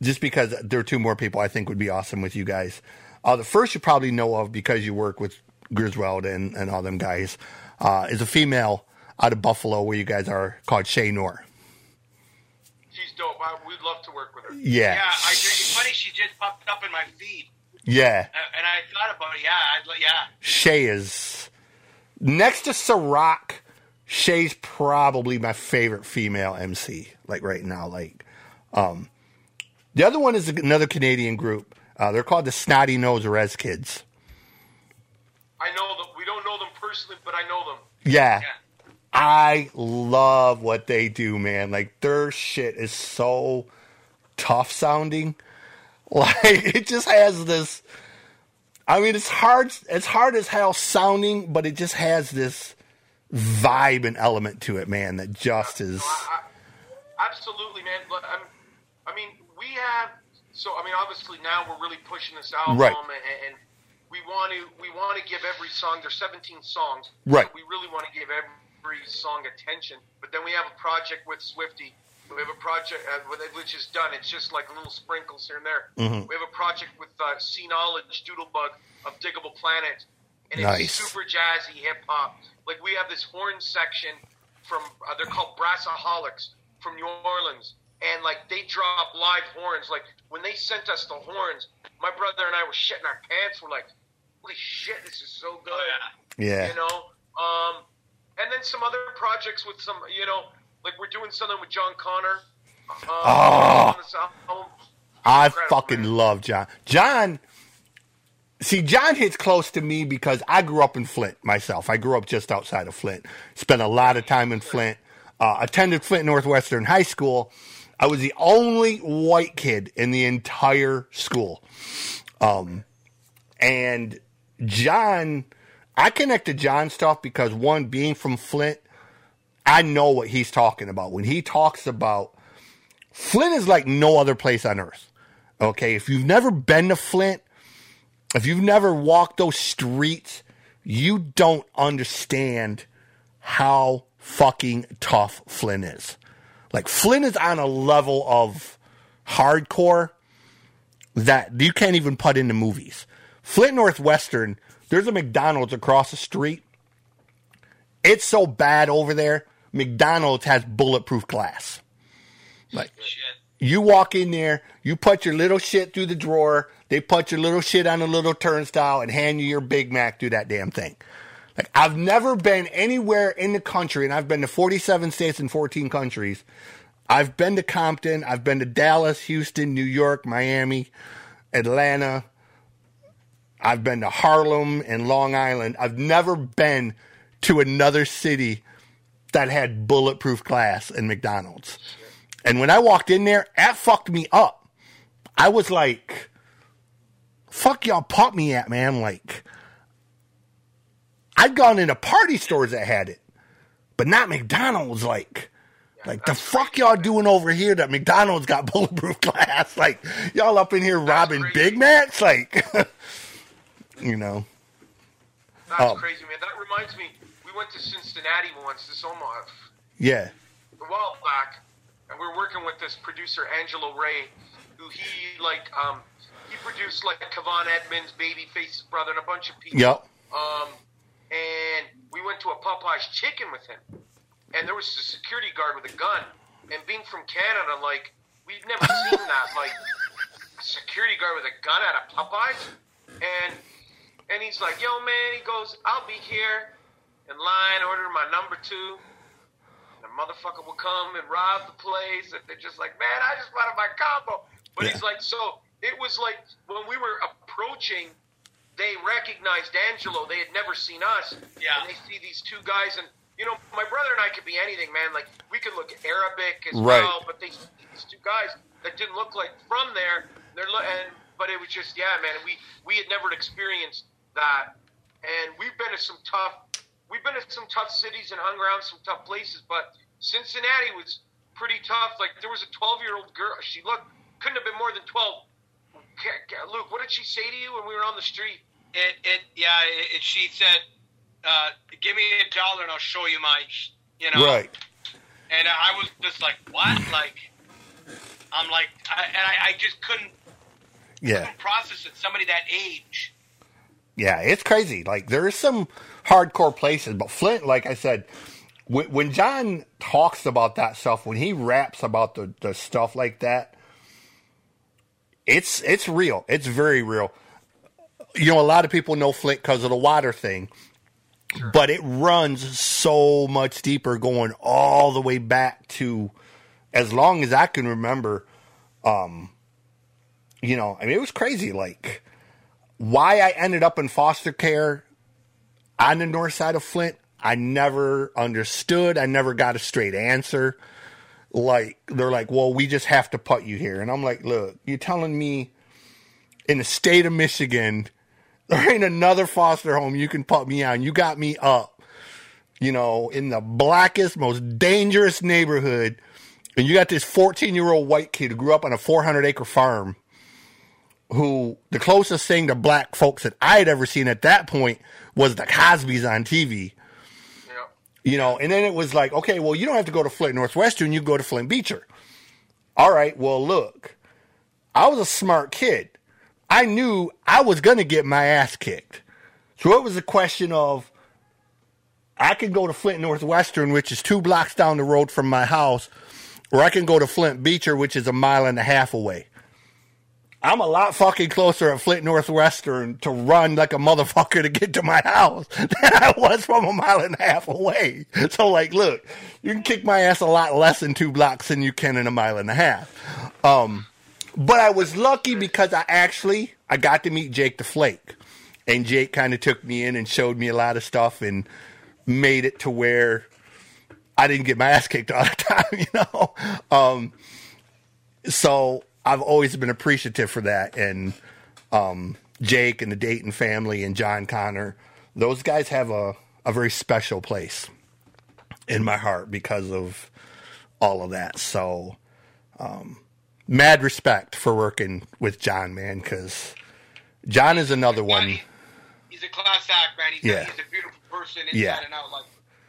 just because there are two more people I think would be awesome with you guys. Uh, the first you probably know of because you work with Griselda and, and all them guys uh, is a female out of Buffalo where you guys are called Che Noir. She's dope. I, we'd love to work with her. Yeah. Yeah, I, it's funny she just popped up in my feed, Yeah. uh, and I thought about it. Yeah, I'd, yeah. Shay is next to Ciroc. Che's probably my favorite female MC, like right now. Like, um, the other one is another Canadian group. Uh, they're called the Snotty Nose Rez Kids. I know them. We don't know them personally, but I know them. Yeah. Yeah. I love what they do, man. Like their shit is so tough sounding. Like it just has this I mean it's hard it's hard as hell sounding, but it just has this vibe and element to it, man, that just is I, I, absolutely, man. I'm, I mean, we have. So I mean, obviously now we're really pushing this album, Right. and, and we want to we want to give every song. There's 17 songs, Right. So we really want to give every song attention. But then we have a project with Swifty. We have a project uh, which is done. It's just like little sprinkles here and there. Mm-hmm. We have a project with uh, Cee Knowledge Doodlebug of Digable Planet, and it's Nice. super jazzy hip hop. Like we have this horn section from uh, they're called Brass-A-Holics from New Orleans, and like they drop live horns. Like when they sent us the horns, my brother and I were shitting our pants. We're like, holy shit, this is so good. yeah. You know, um, and then some other projects with some, you know, like we're doing something with Jon Connor. Um, Oh. on this album. I Incredible, fucking love Jon. Jon, see, Jon hits close to me because I grew up in Flint myself. I grew up just outside of Flint. Spent a lot of time in Flint. Uh, attended Flint Northwestern High School. I was the only white kid in the entire school. Um, and Jon, I connect to Jon stuff because one, being from Flint, I know what he's talking about. When he talks about Flint is like no other place on earth. Okay. If you've never been to Flint, if you've never walked those streets, you don't understand how fucking tough Flint is. Like Flint is on a level of hardcore that you can't even put into movies. Flint Northwestern, there's a McDonald's across the street. It's so bad over there. McDonald's has bulletproof glass. Like you walk in there, you put your little shit through the drawer, they put your little shit on a little turnstile and hand you your Big Mac through that damn thing. Like I've never been anywhere in the country, and I've been to 47 states and 14 countries. I've been to Compton, I've been to Dallas, Houston, New York, Miami, Atlanta. I've been to Harlem and Long Island. I've never been to another city that had bulletproof glass and McDonald's. And when I walked in there, that fucked me up. I was like, fuck y'all pop me at, man. Like, I'd gone into party stores that had it, but not McDonald's. Like, like the fuck y'all doing over here that McDonald's got bulletproof glass? Like, y'all up in here robbing. Big Macs? Like, you know. That's Oh. crazy, man. That reminds me, we went to Cincinnati once, this almost Yeah. a while back, and we were working with this producer Angelo Ray, who he like um he produced like Kevon Edmonds, Babyface's brother, and a bunch of people. Yep. Um, and we went to a Popeye's Chicken with him, and there was a security guard with a gun. And being from Canada, like we've never seen that, like a security guard with a gun at a Popeyes, and and he's like, "Yo, man," he goes, "I'll be here in line, order my number two. And the motherfucker will come and rob the place, and they're just like, "Man, I just wanted my combo." But he's like, so it was like when we were approaching they recognized Angelo. They had never seen us. Yeah. And they see these two guys, and you know, my brother and I could be anything, man. Like we could look Arabic as Right. well, but they see these two guys that didn't look like from there. They're lo- and but it was just yeah, man. We we had never experienced that, and we've been to some tough. We've been to some tough cities and hung around some tough places, but Cincinnati was pretty tough. Like there was a 12 year old girl. She looked couldn't have been more than 12. Ca- ca- Luke, what did she say to you when we were on the street? It, it, yeah. It, it, she said, uh, "Give me a dollar and I'll show you my," you know. Right. And I was just like, "What?" Like, I'm like, I, and I, I just couldn't, Yeah. couldn't process it. Somebody that age. Yeah, it's crazy. Like there is some hardcore places, but Flint, like I said, when, when Jon talks about that stuff, when he raps about the, the stuff like that, it's it's real. It's very real. You know, a lot of people know Flint because of the water thing, but it runs so much deeper, going all the way back to as long as I can remember. Um, you know, I mean, it was crazy. Like why I ended up in foster care on the north side of Flint, I never understood. I never got a straight answer. Like they're like, "Well, we just have to put you here," and I'm like, "Look, you're telling me in the state of Michigan there ain't another foster home you can put me on. You got me up, you know, in the blackest, most dangerous neighborhood, and you got this 14 year old white kid who grew up on a 400 acre farm." Who the closest thing to black folks that I had ever seen at that point was the Cosby's on TV. Yeah. You know, and then it was like, okay, well, you don't have to go to Flint Northwestern, you go to Flint Beecher. All right, well, look, I was a smart kid. I knew I was going to get my ass kicked. So it was a question of I could go to Flint Northwestern, which is two blocks down the road from my house, or I can go to Flint Beecher, which is a mile and a half away. I'm a lot fucking closer at Flint Northwestern to run like a motherfucker to get to my house than I was from a mile and a half away. So like, look, you can kick my ass a lot less in two blocks than you can in a mile and a half. Um, but I was lucky because I actually I got to meet Jake the Flake, and Jake kind of took me in and showed me a lot of stuff and made it to where I didn't get my ass kicked all the time, you know. Um, so I've always been appreciative for that. And um, Jake and the Dayton family and Jon Connor, those guys have a, a very special place in my heart because of all of that. So, um, mad respect for working with Jon, man, because Jon is another one. he- he's a class act, man. He's, Yeah. a, he's a beautiful person inside Yeah. and out. Like,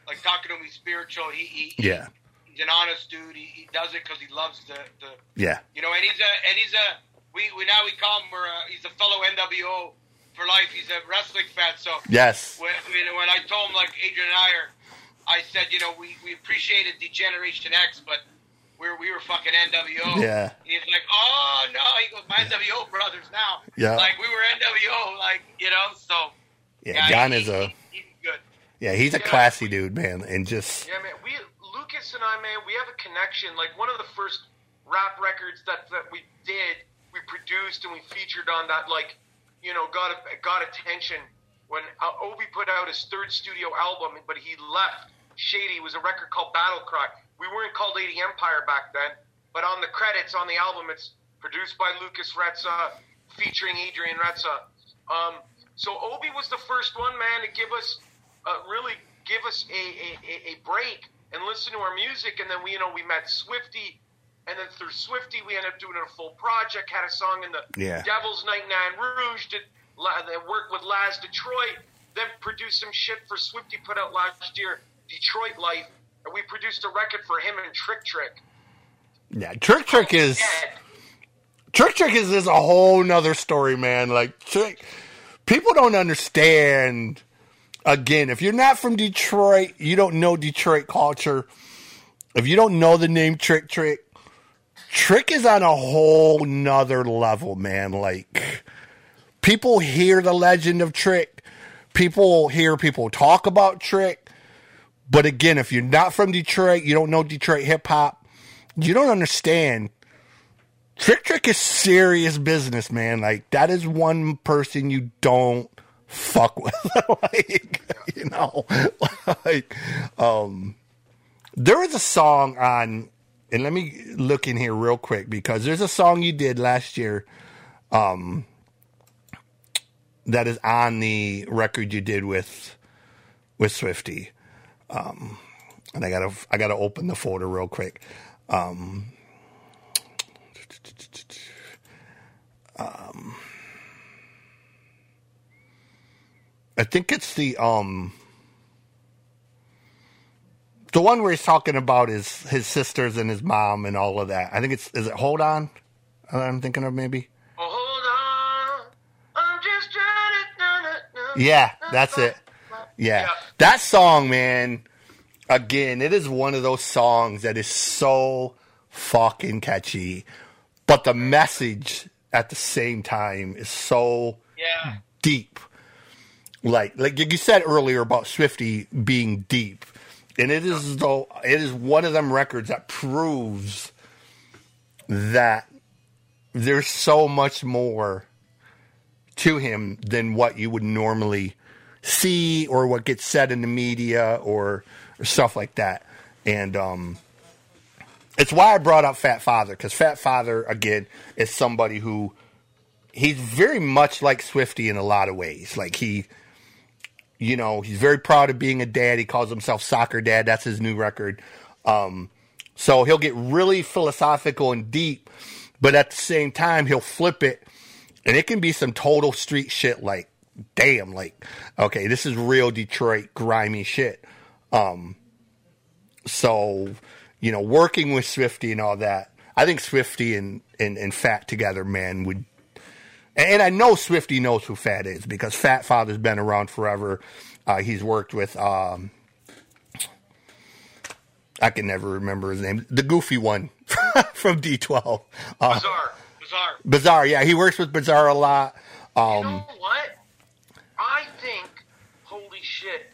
like talking to me spiritual. He, he Yeah, an honest dude. He, he does it because he loves the, the yeah, you know, and he's a and he's a we, we now we call him we're a, he's a fellow NWO for life. He's a wrestling fan. So yes, when, when when I told him like Adrian and I are, I said you know we, we appreciated D-Generation X, but we're we were fucking NWO. Yeah. He's like, oh no, he goes, my NWO brothers now. Yeah. Like we were NWO, like you know. So yeah. Jon he- is a he- he's good. yeah, he's a Yeah. classy dude, man, and just Yeah, man. We Lucas and I, man, we have a connection. Like one of the first rap records that that we did, we produced and we featured on that. Like, you know, got got attention when uh, Obie put out his third studio album, but he left. Shady was a record called Battle Cry. We weren't called 80 Empire back then, but on the credits on the album, it's produced by Lucas Retza, featuring Adrian Retza. Um, so Obie was the first one, man, to give us uh, really give us a, a, a break and listen to our music. And then we, you know, we met Swifty, and then through Swifty, we ended up doing a full project. Had a song in the Yeah. Devil's Night Nine Rouge. Did they worked with Laz Detroit. Then produced some shit for Swifty. Put out last year, Detroit Life. And we produced a record for him and Trick Trick. yeah. Trick Trick is Dead. Trick Trick is, is a whole nother story, man. Like Trick, people don't understand. Again, if you're not from Detroit, you don't know Detroit culture. If you don't know the name Trick Trick, Trick is on a whole nother level, man. Like people hear the legend of Trick, people hear people talk about Trick. But again, if you're not from Detroit, you don't know Detroit hip hop, you don't understand Trick Trick is serious business, man. Like that is one person you don't fuck with. like you know, like um, there was a song on, and let me look in here real quick because there's a song you did last year, um, that is on the record you did with with Swifty. Um, and I gotta I gotta open the folder real quick. Um, um, I think it's the um the one where he's talking about his his sisters and his mom and all of that. I think it's is it Hold On? Uh, I'm thinking of maybe. Oh, hold on. I'm just trying to. Yeah, that's it. Yeah. Yeah. That song, man, again, it is one of those songs that is so fucking catchy, but the message at the same time is so Yeah. deep. Like like you said earlier about Swifty being deep. And it is though it is one of them records that proves that there's so much more to him than what you would normally see or what gets said in the media or, or stuff like that. And um it's why I brought up Fatt Father because Fatt Father again is somebody who he's very much like Swifty in a lot of ways. Like he, you know, he's very proud of being a dad. He calls himself Soccer Dad. That's his new record. Um, so he'll get really philosophical and deep, but at the same time he'll flip it, and it can be some total street shit. Like, damn, like, okay, this is real Detroit grimy shit. Um, so, you know, working with Swifty and all that, I think Swifty and, and, and Fatt together, man, would. And I know Swifty knows who Fatt is because Fatt Father's been around forever. Uh, he's worked with, um, I can never remember his name, the goofy one from D12. Uh, Bizarre. Bizarre. Bizarre, yeah, he works with Bizarre a lot. You Um, know what? I think, holy shit!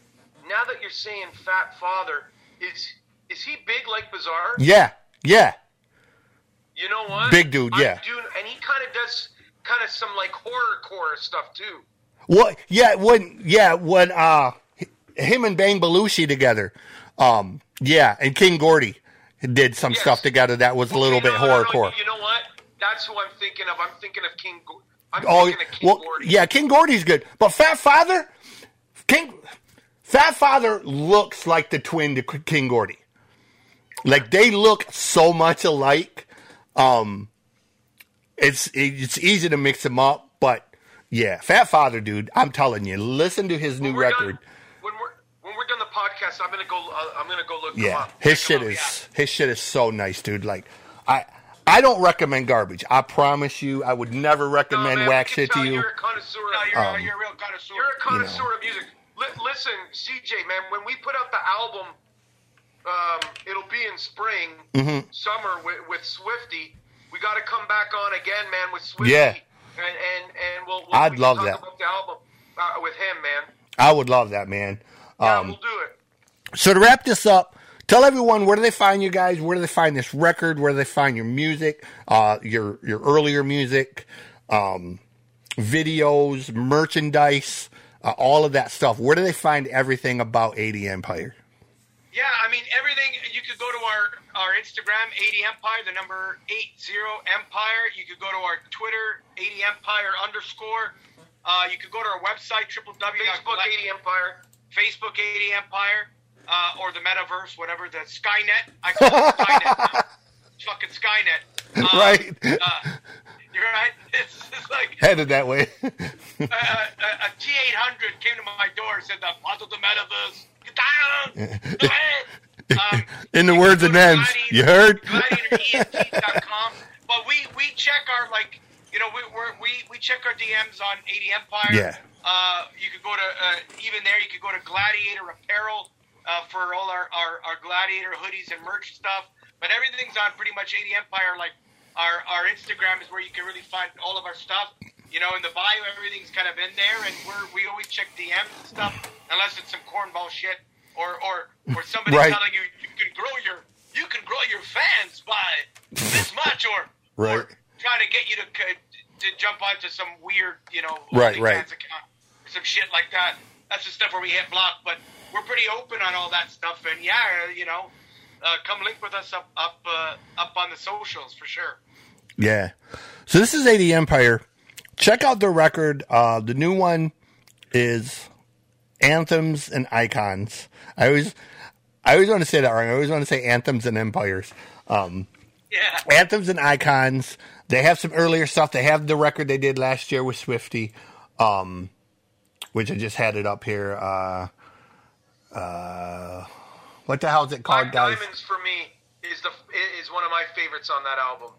Now that you're saying Fatt Father, is is he big like Bizarre? yeah, yeah, You know what? Big dude, yeah. do, and he kind of does kind of some like horror core stuff too. What? Yeah, when yeah when uh him and Bang Belushi together, um yeah, and King Gordy did some Yes. stuff together that was a little know, bit no, no, horrorcore. You know what? That's who I'm thinking of. I'm thinking of King. I'm Oh, thinking of King well, Gordy. yeah, King Gordy's good, but Fatt Father, King, Fatt Father looks like the twin to King Gordy. Like they look so much alike. Um, it's it's easy to mix them up, but yeah, Fatt Father, dude, I'm telling you, listen to his new When we're record. Done, when we're when we're done the podcast, I'm gonna go. Uh, I'm gonna go look Yeah, up. his shit out, is his shit is so nice, dude. Like I. I don't recommend garbage. I promise you, I would never yeah. No, recommend man, whack shit to you. You're a connoisseur. No, you're, Um, you're a real connoisseur. You're a connoisseur of music. Li- listen, CJ, man, when we put out the album, um, it'll be in spring, Mm-hmm. summer with, with Swifty. We got to come back on again, man, with Swifty. Yeah. And and, and we'll, we'll I'd we love talk that. About the album uh, with him, man. I would love that, man. Yeah, Um, we'll do it. So to wrap this up, tell everyone where do they find you guys? Where do they find this record? Where do they find your music? Uh, your your earlier music, um, videos, merchandise, uh, all of that stuff. Where do they find everything about 80 Empire? Yeah, I mean everything. You could go to our our Instagram, 80 Empire, the number 80 Empire. You could go to our Twitter, 80 Empire underscore. Uh, you could go to our website, www. Facebook 80 Empire. Facebook 80 Empire, uh, or the Metaverse, whatever the Skynet. I call it Skynet. Fucking Skynet. Uh, Right. Uh, you're right. It's, it's like Headed that way. a, a T800 came to my door and said, "The part of the Metaverse. Get down. Go ahead." Um, In the words go Nems, you heard? GladiatorENT.com. But we, we check our like you know we we're, we we check our DMs on 80 Empire. Yeah. Uh, you could go to uh, even there. You could go to Gladiator Apparel uh, for all our, our our Gladiator hoodies and merch stuff. But everything's on pretty much 80 Empire. Like our our Instagram is where you can really find all of our stuff. You know, in the bio, everything's kind of in there, and we're we always check DMs and stuff, unless it's some cornball shit or or or somebody Right. telling you you can grow your you can grow your fans by this much, or Right. or trying to get you to to jump onto some weird, you know, Right, right. account some shit like that. That's the stuff where we hit block, but we're pretty open on all that stuff. And yeah, you know, uh, come link with us up up uh, up on the socials for sure. Yeah. So this is 80 Empire. Check out the record. Uh, the new one is Anthems and Icons. I always, I always want to say that wrong. I always want to say Anthems and Empires. Um, Yeah, Anthems and Icons. They have some earlier stuff. They have the record they did last year with Swifty, um, which I just had it up here. Uh, uh, what the hell is it called, Black guys? Diamonds for me is the is one of my favorites on that album.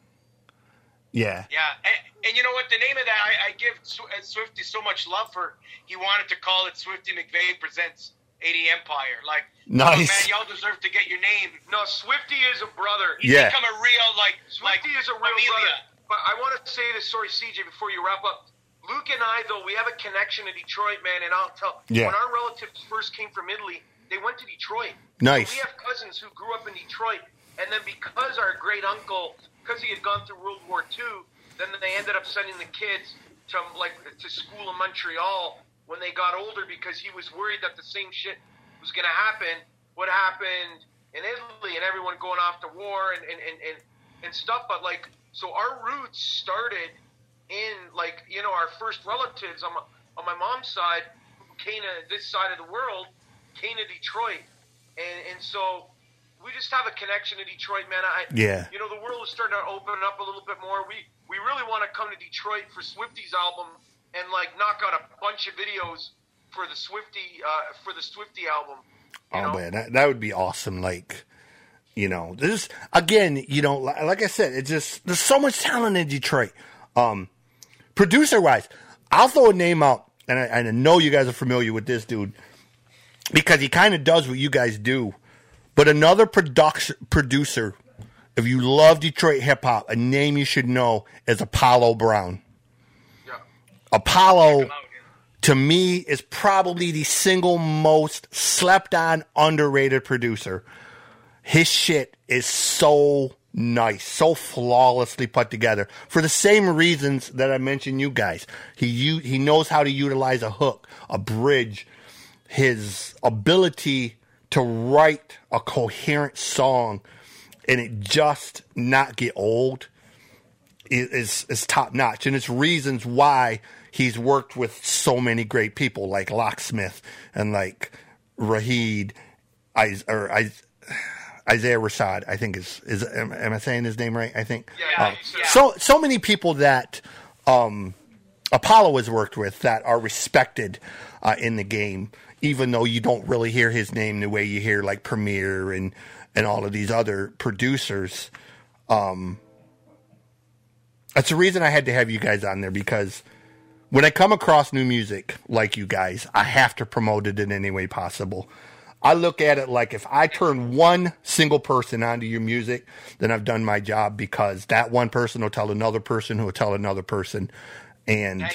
Yeah. yeah. And, and you know what? The name of that I, I give uh, Swifty so much love for. He wanted to call it Swifty McVay presents 80 Empire. Like, Nice. oh, man, y'all deserve to get your name. No, Swifty is a brother. He's Yeah. become a real like like is a real Amelia. brother. But I want to say this, sorry, CJ, before you wrap up. Luke and I, though, we have a connection to Detroit, man, and I'll tell. Yeah. When our relatives first came from Italy, they went to Detroit. Nice. We have cousins who grew up in Detroit, and then because our great uncle, because he had gone through World War II, then they ended up sending the kids to like to school in Montreal when they got older because he was worried that the same shit was going to happen. What happened in Italy and everyone going off to war and and, and, and and stuff. But like, so our roots started in like you know our first relatives on my, on my mom's side who came to this side of the world came to Detroit, and and so we just have a connection to Detroit, man. I Yeah. you know the world is starting to open up a little bit more. We we really want to come to Detroit for Swifty's album and like knock out a bunch of videos for the Swifty uh, for the Swifty album. Oh know? man, that, that would be awesome. Like, you know, this again, you know, li- like I said, it's just there's so much talent in Detroit. Um, producer wise, I'll throw a name out, and I, and I know you guys are familiar with this dude because he kind of does what you guys do. But another production producer, if you love Detroit hip hop, a name you should know is Apollo Brown. Apollo to me is probably the single most slept on underrated producer. His shit is so nice, so flawlessly put together for the same reasons that I mentioned you guys. He u- he knows how to utilize a hook, a bridge, his ability to write a coherent song and it just not get old is is top notch, and it's reasons why he's worked with so many great people like Locksmith and like Rahid, Is, or Is, Isaiah Rashad. I think is is am, am, I saying his name right? I think. Yeah. Um, yeah. So so many people that um, Apollo has worked with that are respected uh, in the game, even though you don't really hear his name the way you hear like Premier and and all of these other producers. Um, that's the reason I had to have you guys on there because when I come across new music like you guys, I have to promote it in any way possible. I look at it like if I turn one single person onto your music, then I've done my job because that one person will tell another person who will tell another person. And you,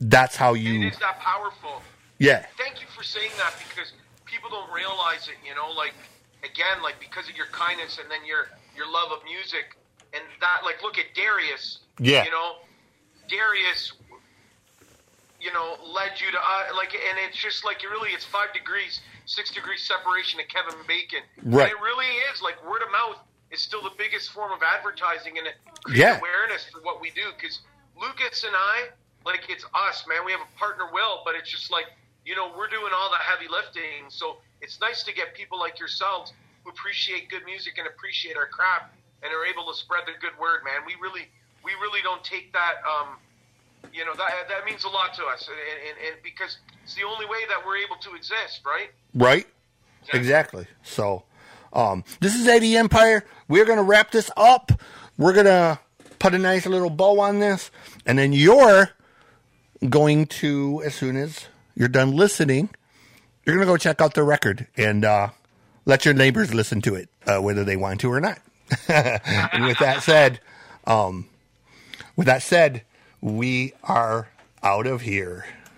that's how you. It is that powerful. Yeah. Thank you for saying that because people don't realize it, you know, like, again, like because of your kindness and then your, your love of music and that, like, look at Darius. Yeah. You know, Darius you know, led you to uh, like, and it's just like you really, it's five degrees, six degrees separation of Kevin Bacon. Right. And it really is like word of mouth is still the biggest form of advertising and it yeah. awareness for what we do. Because Lucas and I, like, it's us, man. We have a partner, Will, but it's just like you know, we're doing all the heavy lifting. So it's nice to get people like yourselves who appreciate good music and appreciate our craft and are able to spread the good word, man. We really, we really don't take that. Um, you know that that means a lot to us, and, and, and because it's the only way that we're able to exist, right? Right. Exactly. exactly. So, um, this is 80 Empire. We're gonna wrap this up. We're gonna put a nice little bow on this, and then you're going to, as soon as you're done listening, you're gonna go check out the record and uh, let your neighbors listen to it, uh, whether they want to or not. and with that said, um, with that said we are out of here.